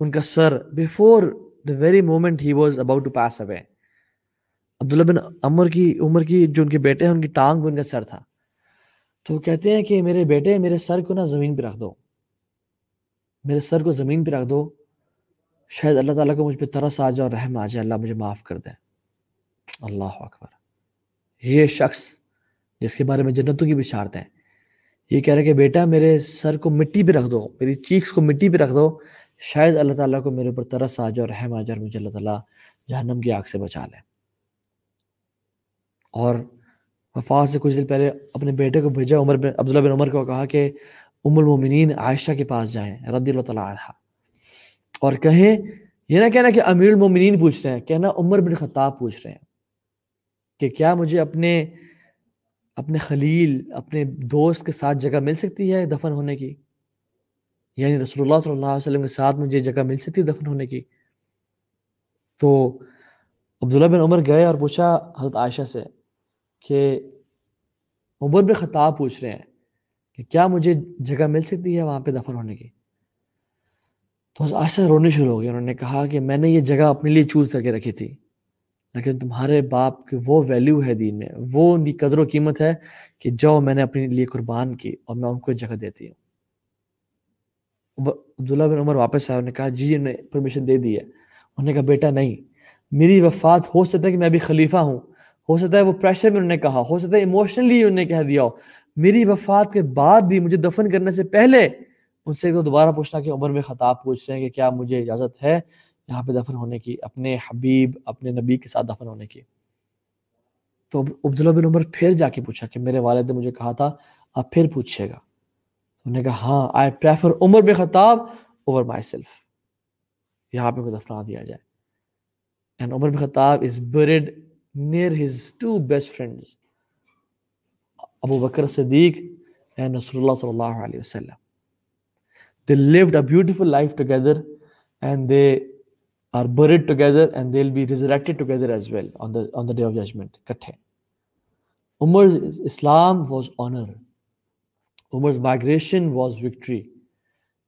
ان کا سر۔ Before the very moment he was about to pass away Abdullah bin Umar کی عمر کی جو ان کے بیٹے ہیں، ان کی ٹانگ ان کا سر تھا۔ تو کہتے ہیں کہ میرے بیٹے، میرے سر کو نا زمین پہ رکھ دو۔ میرے سر کو زمین پہ رکھ دو۔ شاید اللہ تعالیٰ کو مجھ پہ ترس آ جائے اور رحم آ جائے۔ اللہ مجھے معاف کر دے۔ اللہ اکبر۔ یہ شخص جس کے بارے میں جنتوں کی بشارت ہیں، یہ کہہ رہے کہ بیٹا، میرے سر کو مٹی پہ رکھ دو، میری چیکس کو مٹی پہ رکھ دو۔ شاید اللہ تعالیٰ کو میرے اوپر ترس آ جائے اور رحم آ جائے اور مجھے اللہ تعالیٰ جہنم کی آگ سے بچا لے۔ اور وفات سے کچھ دن پہلے اپنے بیٹے کو بھیجا، عمر بن عبداللہ بن عمر کو کہا کہ ام المومنین عائشہ کے پاس جائیں رضی اللہ تعالیٰ عنہ اور کہیں، یہ نہ کہنا کہ امیر المومنین پوچھ رہے ہیں، کہنا عمر بن خطاب پوچھ رہے ہیں کہ کیا مجھے اپنے اپنے خلیل، اپنے دوست کے ساتھ جگہ مل سکتی ہے دفن ہونے کی؟ یعنی رسول اللہ صلی اللہ علیہ وسلم کے ساتھ مجھے جگہ مل سکتی ہے دفن ہونے کی؟ تو عبداللہ بن عمر گئے اور پوچھا حضرت عائشہ سے کہ عمر بن خطاب پوچھ رہے ہیں کہ کیا مجھے جگہ مل سکتی ہے وہاں پہ دفن ہونے کی؟ تو حضرت رونے شروع ہو گئی انہوں نے کہا کہ میں نے یہ جگہ اپنے لیے چوز کر کے رکھی تھی، لیکن تمہارے باپ کی وہ ویلیو ہے دین میں، وہ ان کی قدر و قیمت ہے کہ جو میں نے اپنے لیے قربان کی اور میں ان کو جگہ دیتی ہوں۔ عبداللہ بن عمر واپس آئے نے کہا جی انہوں نے پرمیشن دے دی ہے۔ انہوں نے کہا، بیٹا، نہیں، میری وفات ہو سکتا ہے کہ میں ابھی خلیفہ ہوں ہو سکتا ہے وہ پریشر میں انہوں نے کہا، ہو سکتا ہے ایموشنلی انہوں نے کہہ دیا ہو۔ میری وفات کے بعد بھی مجھے دفن کرنے سے پہلے ان سے تو دوبارہ پوچھنا کہ عمر میں خطاب پوچھ رہے ہیں کہ کیا مجھے اجازت ہے یہاں پہ دفن ہونے کی، اپنے حبیب، اپنے نبی کے ساتھ دفن ہونے کی۔ تو عبداللہ بن عمر پھر جا کے پوچھا کہ میرے والد نے مجھے کہا تھا، آپ پھر پوچھے گا۔ انہوں نے کہا ہاں آئی پریفر عمر بن خطاب اوور مائی سیلف یہاں پہ دفنا دیا جائے۔ And Umar bin Khattab is buried near his two best friends Abu Bakr Siddiq اللہ صلی اللہ علیہ وسلم they lived a beautiful life together and they are buried together and they will be resurrected together as well on the on the day of judgment کٹھے Umar Islam was honour Umar migration was victory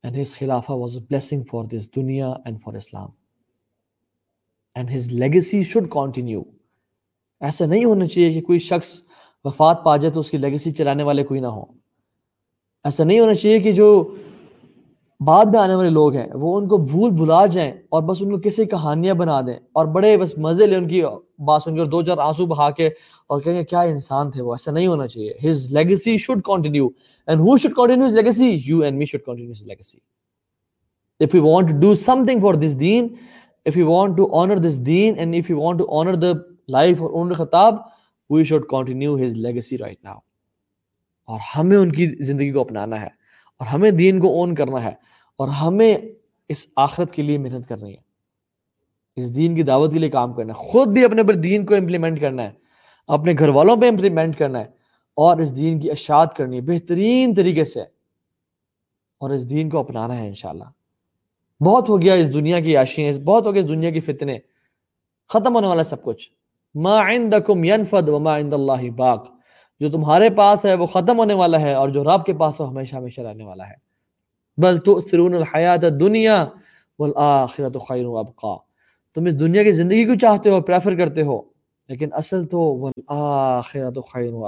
and his خلافہ was a blessing for this دنیا and for Islam and his legacy should continue ایسا نہیں ہونا چاہیے کہ کوئی شخص وفات پا جائے تو اس کی لیگیسی چلانے والے کوئی نہ ہوں۔ ایسا نہیں ہونا چاہیے کہ جو بعد میں آنے والے لوگ ہیں، وہ ان کو بھول بھلا جائیں اور بس ان کو کسی کہانیاں بنا دیں۔ اور بڑے بس مزے لیں ان کی بات سن کے اور دو چار آنسو بہا کے اور کہیں گے، کیا انسان تھے وہ؟ ایسا نہیں ہونا چاہیے۔ His legacy should continue and who should continue his legacy you and me should continue his legacy if you want to do something for this deen if you want to honor this deen and if you want to honor the life of Umar Khattab we should continue his legacy right now. اور ہمیں ان کی زندگی کو اپنانا ہے، اور ہمیں دین کو اون کرنا ہے، اور ہمیں اس آخرت کے لیے محنت کرنی ہے، اس دین کی دعوت کے لیے کام کرنا ہے، خود بھی اپنے پر دین کو امپلیمنٹ کرنا ہے، اپنے گھر والوں پہ امپلیمنٹ کرنا ہے، اور اس دین کی اشاعت کرنی ہے، بہترین طریقے سے، اور اس دین کو اپنانا ہے انشاءاللہ. بہت ہو گیا اس دنیا کی عاشیاں بہت ہو گیا اس دنیا کی فتنے، ختم ہونے والا سب کچھ. ما عندکم ینفد وما عند اللہ باق۔ جو تمہارے پاس ہے وہ ختم ہونے والا ہے اور جو رب کے پاس وہ ہمیشہ ہمیشہ رہنے والا ہے۔ بل تؤثرون الحیات الدنیا والآخرت خیر و ابقا تم اس دنیا کی زندگی کو چاہتے ہو پریفر کرتے ہو، لیکن اصل تو والآخرت خیر و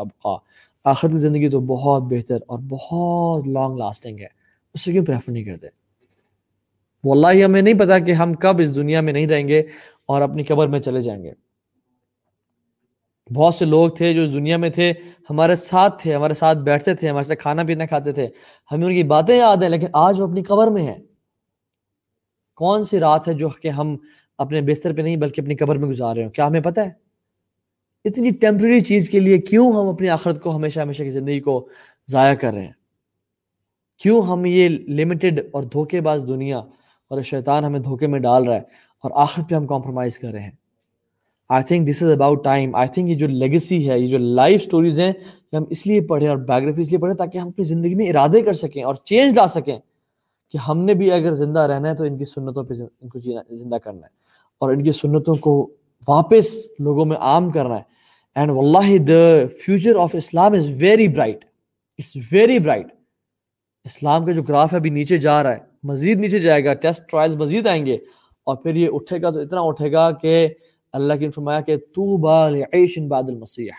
آخرت کی زندگی تو بہت بہتر اور بہت لانگ لاسٹنگ ہے۔ اسے کیوں پریفر نہیں کرتے؟ واللہ ہمیں نہیں پتا کہ ہم کب اس دنیا میں نہیں رہیں گے اور اپنی قبر میں چلے جائیں گے۔ بہت سے لوگ تھے جو اس دنیا میں تھے، ہمارے ساتھ تھے، ہمارے ساتھ بیٹھتے تھے، ہمارے ساتھ کھانا پینا کھاتے تھے۔ ہمیں ان کی باتیں یاد ہیں، لیکن آج وہ اپنی قبر میں ہیں۔ کون سی رات ہے جو کہ ہم اپنے بستر پہ نہیں بلکہ اپنی قبر میں گزار رہے ہوں؟ کیا ہمیں پتہ ہے؟ اتنی ٹیمپرری چیز کے لیے کیوں ہم اپنی آخرت کو ہمیشہ ہمیشہ کی زندگی کو ضائع کر رہے ہیں؟ کیوں ہم یہ لمیٹڈ اور دھوکے باز دنیا اور شیطان ہمیں دھوکے میں ڈال رہا ہے اور آخرت پہ ہم کمپرومائز کر رہے ہیں؟ I think this is about time I think یہ جو لیگسی ہے، یہ جو لائف اسٹوریز ہیں، یہ ہم اس لیے پڑھیں اور بایوگرافی اس لیے پڑھیں تاکہ ہم اپنی زندگی میں ارادے کر سکیں اور چینج لا سکیں کہ ہم نے بھی اگر زندہ رہنا ہے تو ان کی سنتوں پہ ان کو زندہ کرنا ہے اور ان کی سنتوں کو واپس لوگوں میں عام کرنا ہے. اینڈ واللہ the future of Islam is very bright it's very bright Islam کا جو گراف ہے ابھی نیچے جا رہا ہے. مزید نیچے جائے گا. ٹیسٹ ٹرائل مزید آئیں گے. اور پھر یہ اٹھے گا تو اتنا اٹھے گا کہ اللہ کی فرمایا کہ تو بعد المسیح۔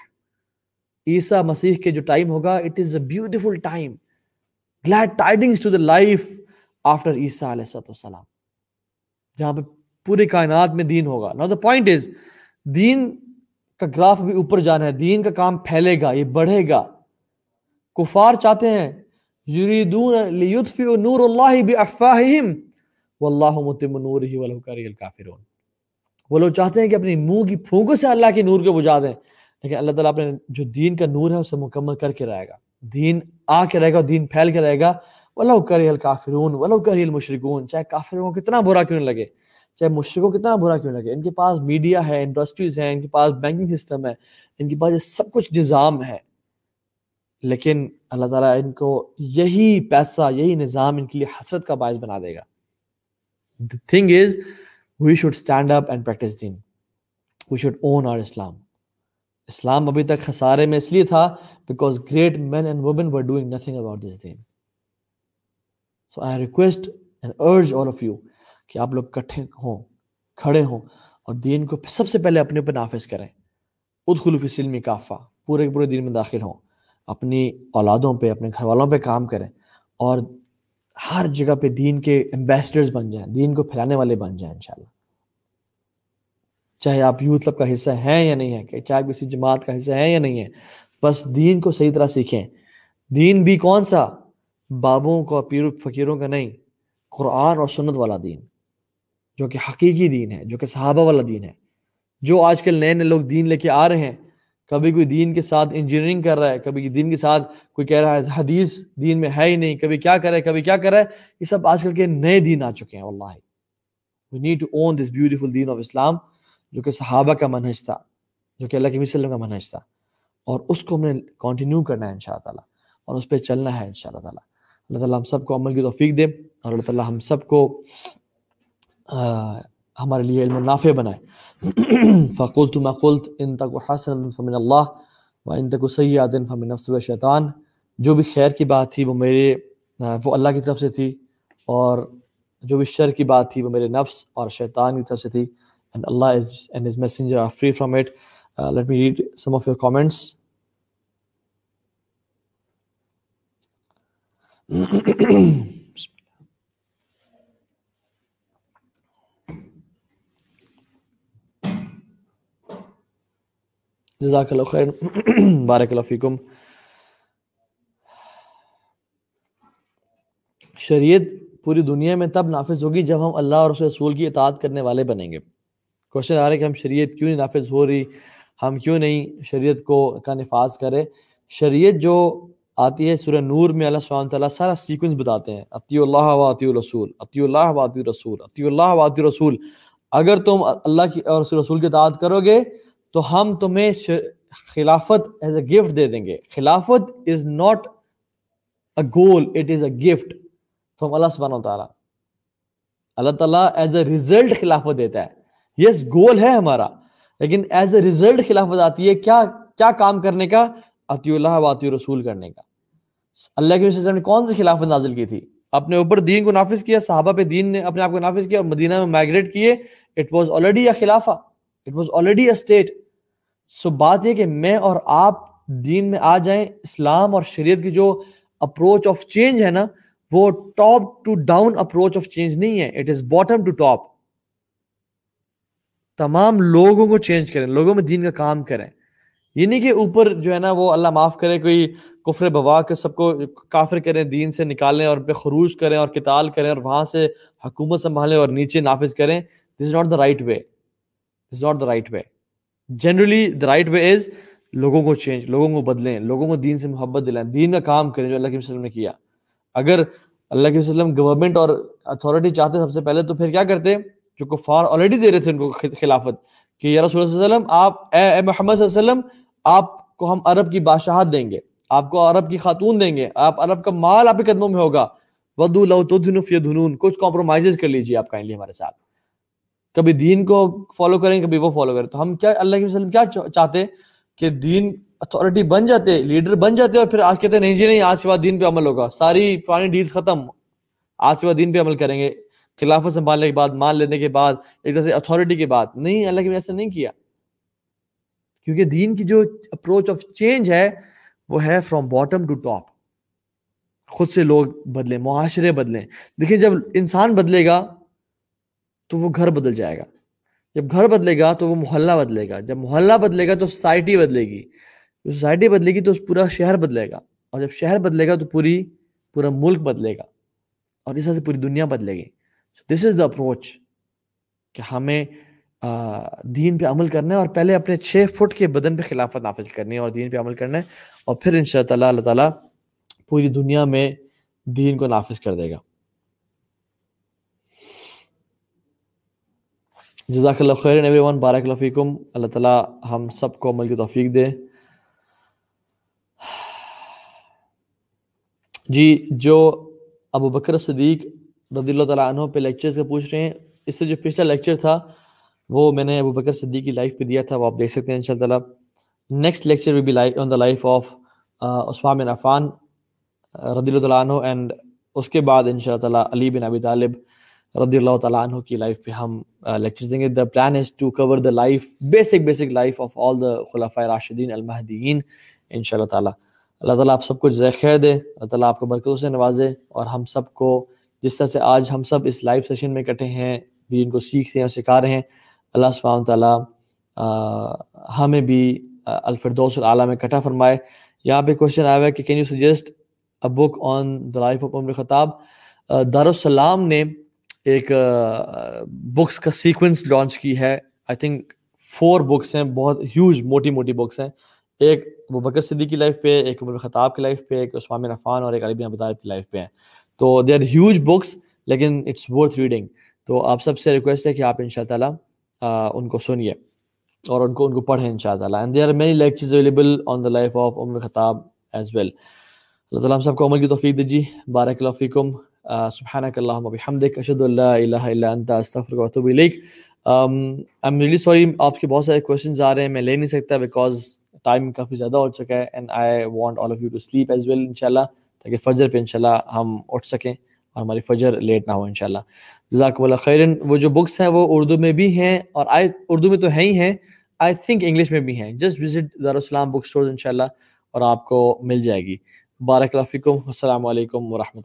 عیسیٰ مسیح کے جو ٹائم ہوگا it is a beautiful time glad tidings to the life after عیسیٰ علیہ السلام جہاں پہ پوری کائنات میں دین ہوگا۔ نا دا پوائنٹ از دین کا گراف بھی اوپر جانا ہے۔ دین کا کام پھیلے گا، یہ بڑھے گا۔ کفار چاہتے ہیں، یریدون لیطفئوا نور اللہ بافواہہم واللہ متم نورہ ولو کری الکافرون۔ وہ لوگ چاہتے ہیں کہ اپنی منہ کی پھونکوں سے اللہ کے نور کو بجھا دیں۔ لیکن اللہ تعالیٰ اپنے جو دین کا نور ہے اسے مکمل کر کے رہے گا۔ دین آ کے رہے گا دین پھیل کے رہے گا۔ ولو کری الکافرون ولو کری المشرکون چاہے کافروں کو کتنا برا کیوں لگے، چاہے مشرقوں کو کتنا برا کیوں لگے۔ ان کے پاس میڈیا ہے انڈسٹریز ہیں، ان کے پاس بینکنگ سسٹم ہے، ان کے پاس یہ سب کچھ نظام ہے۔ لیکن اللہ تعالیٰ ان کو یہی پیسہ، یہی نظام ان کے لیے حسرت کا باعث بنا دے گا۔ Thing is we should stand up and practise then we should own our Islam Islam ابھی تک خسارے میں اس لیے تھا because great men and women were doing nothing about this then so I request and urge all of you کہ آپ لوگ کٹھے ہوں کھڑے ہوں اور دین کو سب سے پہلے اپنے اوپر نافذ کریں ادخلو فی سلمی کافہ پورے پورے دین میں داخل ہوں اپنی اولادوں پہ اپنے گھر والوں پہ کام کریں اور ہر جگہ پہ دین کے امبیسڈرز بن جائیں، دین کو پھیلانے والے بن جائیں انشاءاللہ۔ چاہے آپ یوتھ کلب کا حصہ ہیں یا نہیں ہے چاہے کسی جماعت کا حصہ ہیں یا نہیں ہے بس دین کو صحیح طرح سیکھیں۔ دین بھی کون سا؟ بابوں کا، پیر فقیروں کا نہیں، قرآن اور سنت والا دین۔ جو کہ حقیقی دین ہے، جو کہ صحابہ والا دین ہے۔ جو آج کل نئے نئے لوگ دین لے کے آ رہے ہیں کبھی کوئی دین کے ساتھ انجینئرنگ کر رہا ہے، کبھی دین کے ساتھ کوئی کہہ رہا ہے حدیث دین میں ہے ہی نہیں، کبھی کیا کر رہا ہے، کبھی کیا کر رہا ہے، یہ سب آج کل کے نئے دین آ چکے ہیں اللہ we need to own this beautiful then of اسلام جو کہ صحابہ کا منحج تھا، جو کہ اللہ کے وسلم کا منحج تھا۔ اور اس کو ہم نے کنٹینیو کرنا ہے ان شاء اللہ۔ تعالیٰ اور اس پہ چلنا ہے ان شاء اللہ تعالیٰ۔ اللہ تعالیٰ ہم سب کو عمل کی توفیق دے اور اللہ تعالیٰ ہم سب کو ہمارے لیے علم نافع بنائے فقلت ما قلت ان تک حسن فمن اللہ و ان تک سیاد فمن نفس و شیطان جو بھی خیر کی بات تھی وہ میرے وہ اللہ کی طرف سے تھی اور جو بھی شر کی بات تھی وہ میرے نفس اور شیطان کی طرف سے تھی and Allah is, and His Messenger are free from it. Uh, let me read some of your comments. جزاک اللہ خیر، بارک اللہ فیکم۔ شریعت پوری دنیا میں تب نافذ ہوگی جب ہم اللہ اور اس رسول کی اطاعت کرنے والے بنیں گے۔ کوشچن آ رہا ہے کہ ہم شریعت کیوں نہیں نافذ ہو رہی؟ ہم کیوں نہیں شریعت کو کا نفاذ کرے؟ شریعت جو آتی ہے سورہ نور میں اللہ سبحانہ تعالیٰ سارا سیکوینس بتاتے ہیں۔ اطی اللہ و الرسول اطی اللہ و عطی الرسول اطی اللہ و عطی الرسول۔ اگر تم اللہ کی اور رسول کی اطاعت کرو گے تو ہم تمہیں خلافت ایز اے گفٹ دے دیں گے۔ خلافت is not a goal it is a gift from اللہ سبحانہ تعالیٰ اللہ تعالیٰ ایز اے ریزلٹ خلافت دیتا ہے۔ یس گول ہے ہمارا، لیکن ایز اے ریزلٹ خلافت آتی ہے، کیا کیا کام کرنے کا؟ عطی اللہ و عطی رسول کرنے کا۔ اللہ کے وسلم نے کون سی خلافت نازل کی تھی؟ اپنے اوپر دین کو نافذ کیا، صحابہ پہ دین نے اپنے آپ کو نافذ کیا اور مدینہ میں مائگریٹ کیے۔ It was already a خلافہ it was already a state so بات یہ کہ میں اور آپ دین میں آ جائیں، اسلام اور شریعت کی جو اپروچ آف چینج ہے نا، وہ top to down approach of change نہیں ہے it is bottom to top تمام لوگوں کو چینج کریں، لوگوں میں دین کا کام کریں۔ یہ نہیں کہ اوپر جو ہے نا، وہ اللہ معاف کرے، کوئی کفر بوا کے سب کو کافر کریں، دین سے نکالیں اور پہ خروج کریں اور کتال کریں اور وہاں سے حکومت سنبھالیں اور نیچے نافذ کریں۔ This is not the right way this not the right way generally the right way is لوگوں کو چینج لوگوں کو بدلیں لوگوں کو دین سے محبت دلائیں دین کا کام کریں جو اللہ کے وسلم نے کیا۔ اگر اللہ کے وسلم گورنمنٹ اور اتھارٹی چاہتے سب سے پہلے تو پھر کیا کرتے؟ جو کفار آلریڈی دے رہے تھے ان کو خلافت۔ کہ یا رسول اللہ علیہ وسلم آپ اے, اے محمد صلی اللہ علیہ وسلم آپ کو ہم عرب کی بادشاہت دیں گے آپ کو عرب کی خاتون دیں گے آپ عرب کا مال آپ کے قدموں میں ہوگا۔ ودو لو تدھن فی دھنون کچھ کمپرومائزز کر لیجیے آپ کائنڈلی ہمارے ساتھ۔ کبھی دین کو فالو کریں، کبھی وہ فالو کریں۔ تو ہم کیا، اللہ کے وسلم کیا چاہتے کہ دین اتھارٹی بن جاتے لیڈر بن جاتے اور پھر آج کہتے نہیں جی نہیں، آج کے بعد دین پہ عمل ہوگا۔ ساری پرانی ڈیلز ختم۔ آج کے بعد دین پہ عمل کریں گے۔ خلافت سنبھالنے کے بعد مان لینے کے بعد، ایک طرح سے اتھارٹی کے بعد۔ نہیں، اللہ کی وجہ سے نہیں کیا۔ کیونکہ دین کی جو اپروچ آف چینج ہے، وہ ہے فرام باٹم ٹو ٹاپ خود سے لوگ بدلیں، معاشرے بدلیں۔ دیکھیں، جب انسان بدلے گا تو وہ گھر بدل جائے گا۔ جب گھر بدلے گا تو وہ محلہ بدلے گا۔ جب محلہ بدلے گا تو سوسائٹی بدلے گی۔ سوسائٹی بدلے گی تو پورا شہر بدلے گا۔ اور جب شہر بدلے گا تو پوری، پورا ملک بدلے گا۔ اور اس طرح سے پوری دنیا بدلے گی۔ دس از دا اپروچ کہ ہمیں دین پہ عمل کرنا ہے اور پہلے اپنے چھ فٹ کے بدن پہ خلافت نافذ کرنی ہے اور دین پہ عمل کرنا ہے اور پھر ان شاء اللہ اللہ تعالیٰ پوری دنیا میں دین کو نافذ کر دے گا۔ جزاک اللہ خیر ایوری ون بارک اللہ فیکم۔ اللہ تعالیٰ ہم سب کو عمل کی توفیق دے۔ جی جو ابو بکر صدیق رضی اللہ تعالیٰ عنہ پہ لیکچرز کا پوچھ رہے ہیں، اس سے جو پچھلا لیکچر تھا، وہ میں نے ابو بکر صدیق کی لائف پہ دیا تھا، وہ آپ دیکھ سکتے ہیں ان شاء اللہ تعالیٰ نیکسٹ لیکچر بھی life on the life of Uthman bin Affan رضی اللہ تعالیٰ عنہ اینڈ اس کے بعد ان شاء اللہ تعالیٰ علی بن ابی طالب۔ رضی اللہ تعالیٰ عنہ کی لائف پہ ہم لیکچرز دیں گے. The plan is to cover the life basic basic life of all the خلافۂ راشدین المہدین ان شاء اللہ تعالیٰ اللہ تعالیٰ آپ سب کو جزائے خیر دے. اللہ تعالیٰ آپ کو برکتوں سے نوازے اور ہم سب کو جس طرح سے آج ہم سب اس لائف سیشن میں کٹے ہیں بھی ان کو سیکھ رہے ہیں اور سکھا رہے ہیں، اللہ سبحانہ تعالیٰ ہمیں بھی الفردوس العلیٰ میں کٹا فرمائے. یہاں پہ کوشچن آیا ہوا ہے کہ can you suggest a book on the life of Umar Khattab Darussalam نے ایک بکس کا سیکوینس لانچ کی ہے۔ آئی تھنک فور بکس ہیں، بہت ہیوج موٹی موٹی بکس ہیں۔ ایک وہ بکر صدیق کی لائف پہ، ایک عمر خطاب کی لائف پہ، ایک عثمان عفان اور ایک علی بن کی لائف پہ ہیں۔ تو دے آر ہیوج بکس لیکن اٹس ورتھ ریڈنگ تو آپ سب سے ریکویسٹ ہے کہ آپ ان شاء اللہ تعالیٰ ان کو سنیے اور ان کو ان کو پڑھیں ان شاء اللہ تعالیٰ and they are many lectures available on the life of Umar Khattab as well اللہ تعالیٰ ہم سب کو عمل کی توفیق دیجیے بارک اللہ فیکم۔ سبحانک اللہم بحمدک، اشہد اللہ الہ الا انت، استغفرک و اتوب الیک۔ ایم ریلی سوری آپ کے بہت سارے کوشچنز آ رہے ہیں، میں لے نہیں سکتا بیکاز ٹائم کافی زیادہ ہو چکا ہے and I want all of you to sleep as well ان شاء اللہ تاکہ فجر پہ ان شاء اللہ ہم اٹھ سکیں اور ہماری فجر لیٹ نہ ہو ان شاء اللہ جزاک اللہ خیرن، وہ جو بکس ہیں وہ اردو میں بھی ہیں اور آئی اردو میں تو ہیں ہی ہیں آئی تھنک انگلش میں بھی ہیں۔ Just visit Darussalam book store ان شاء اللہ اور آپ کو مل جائے گی۔ بارک اللہ فکم السلام علیکم ورحمۃ اللہ۔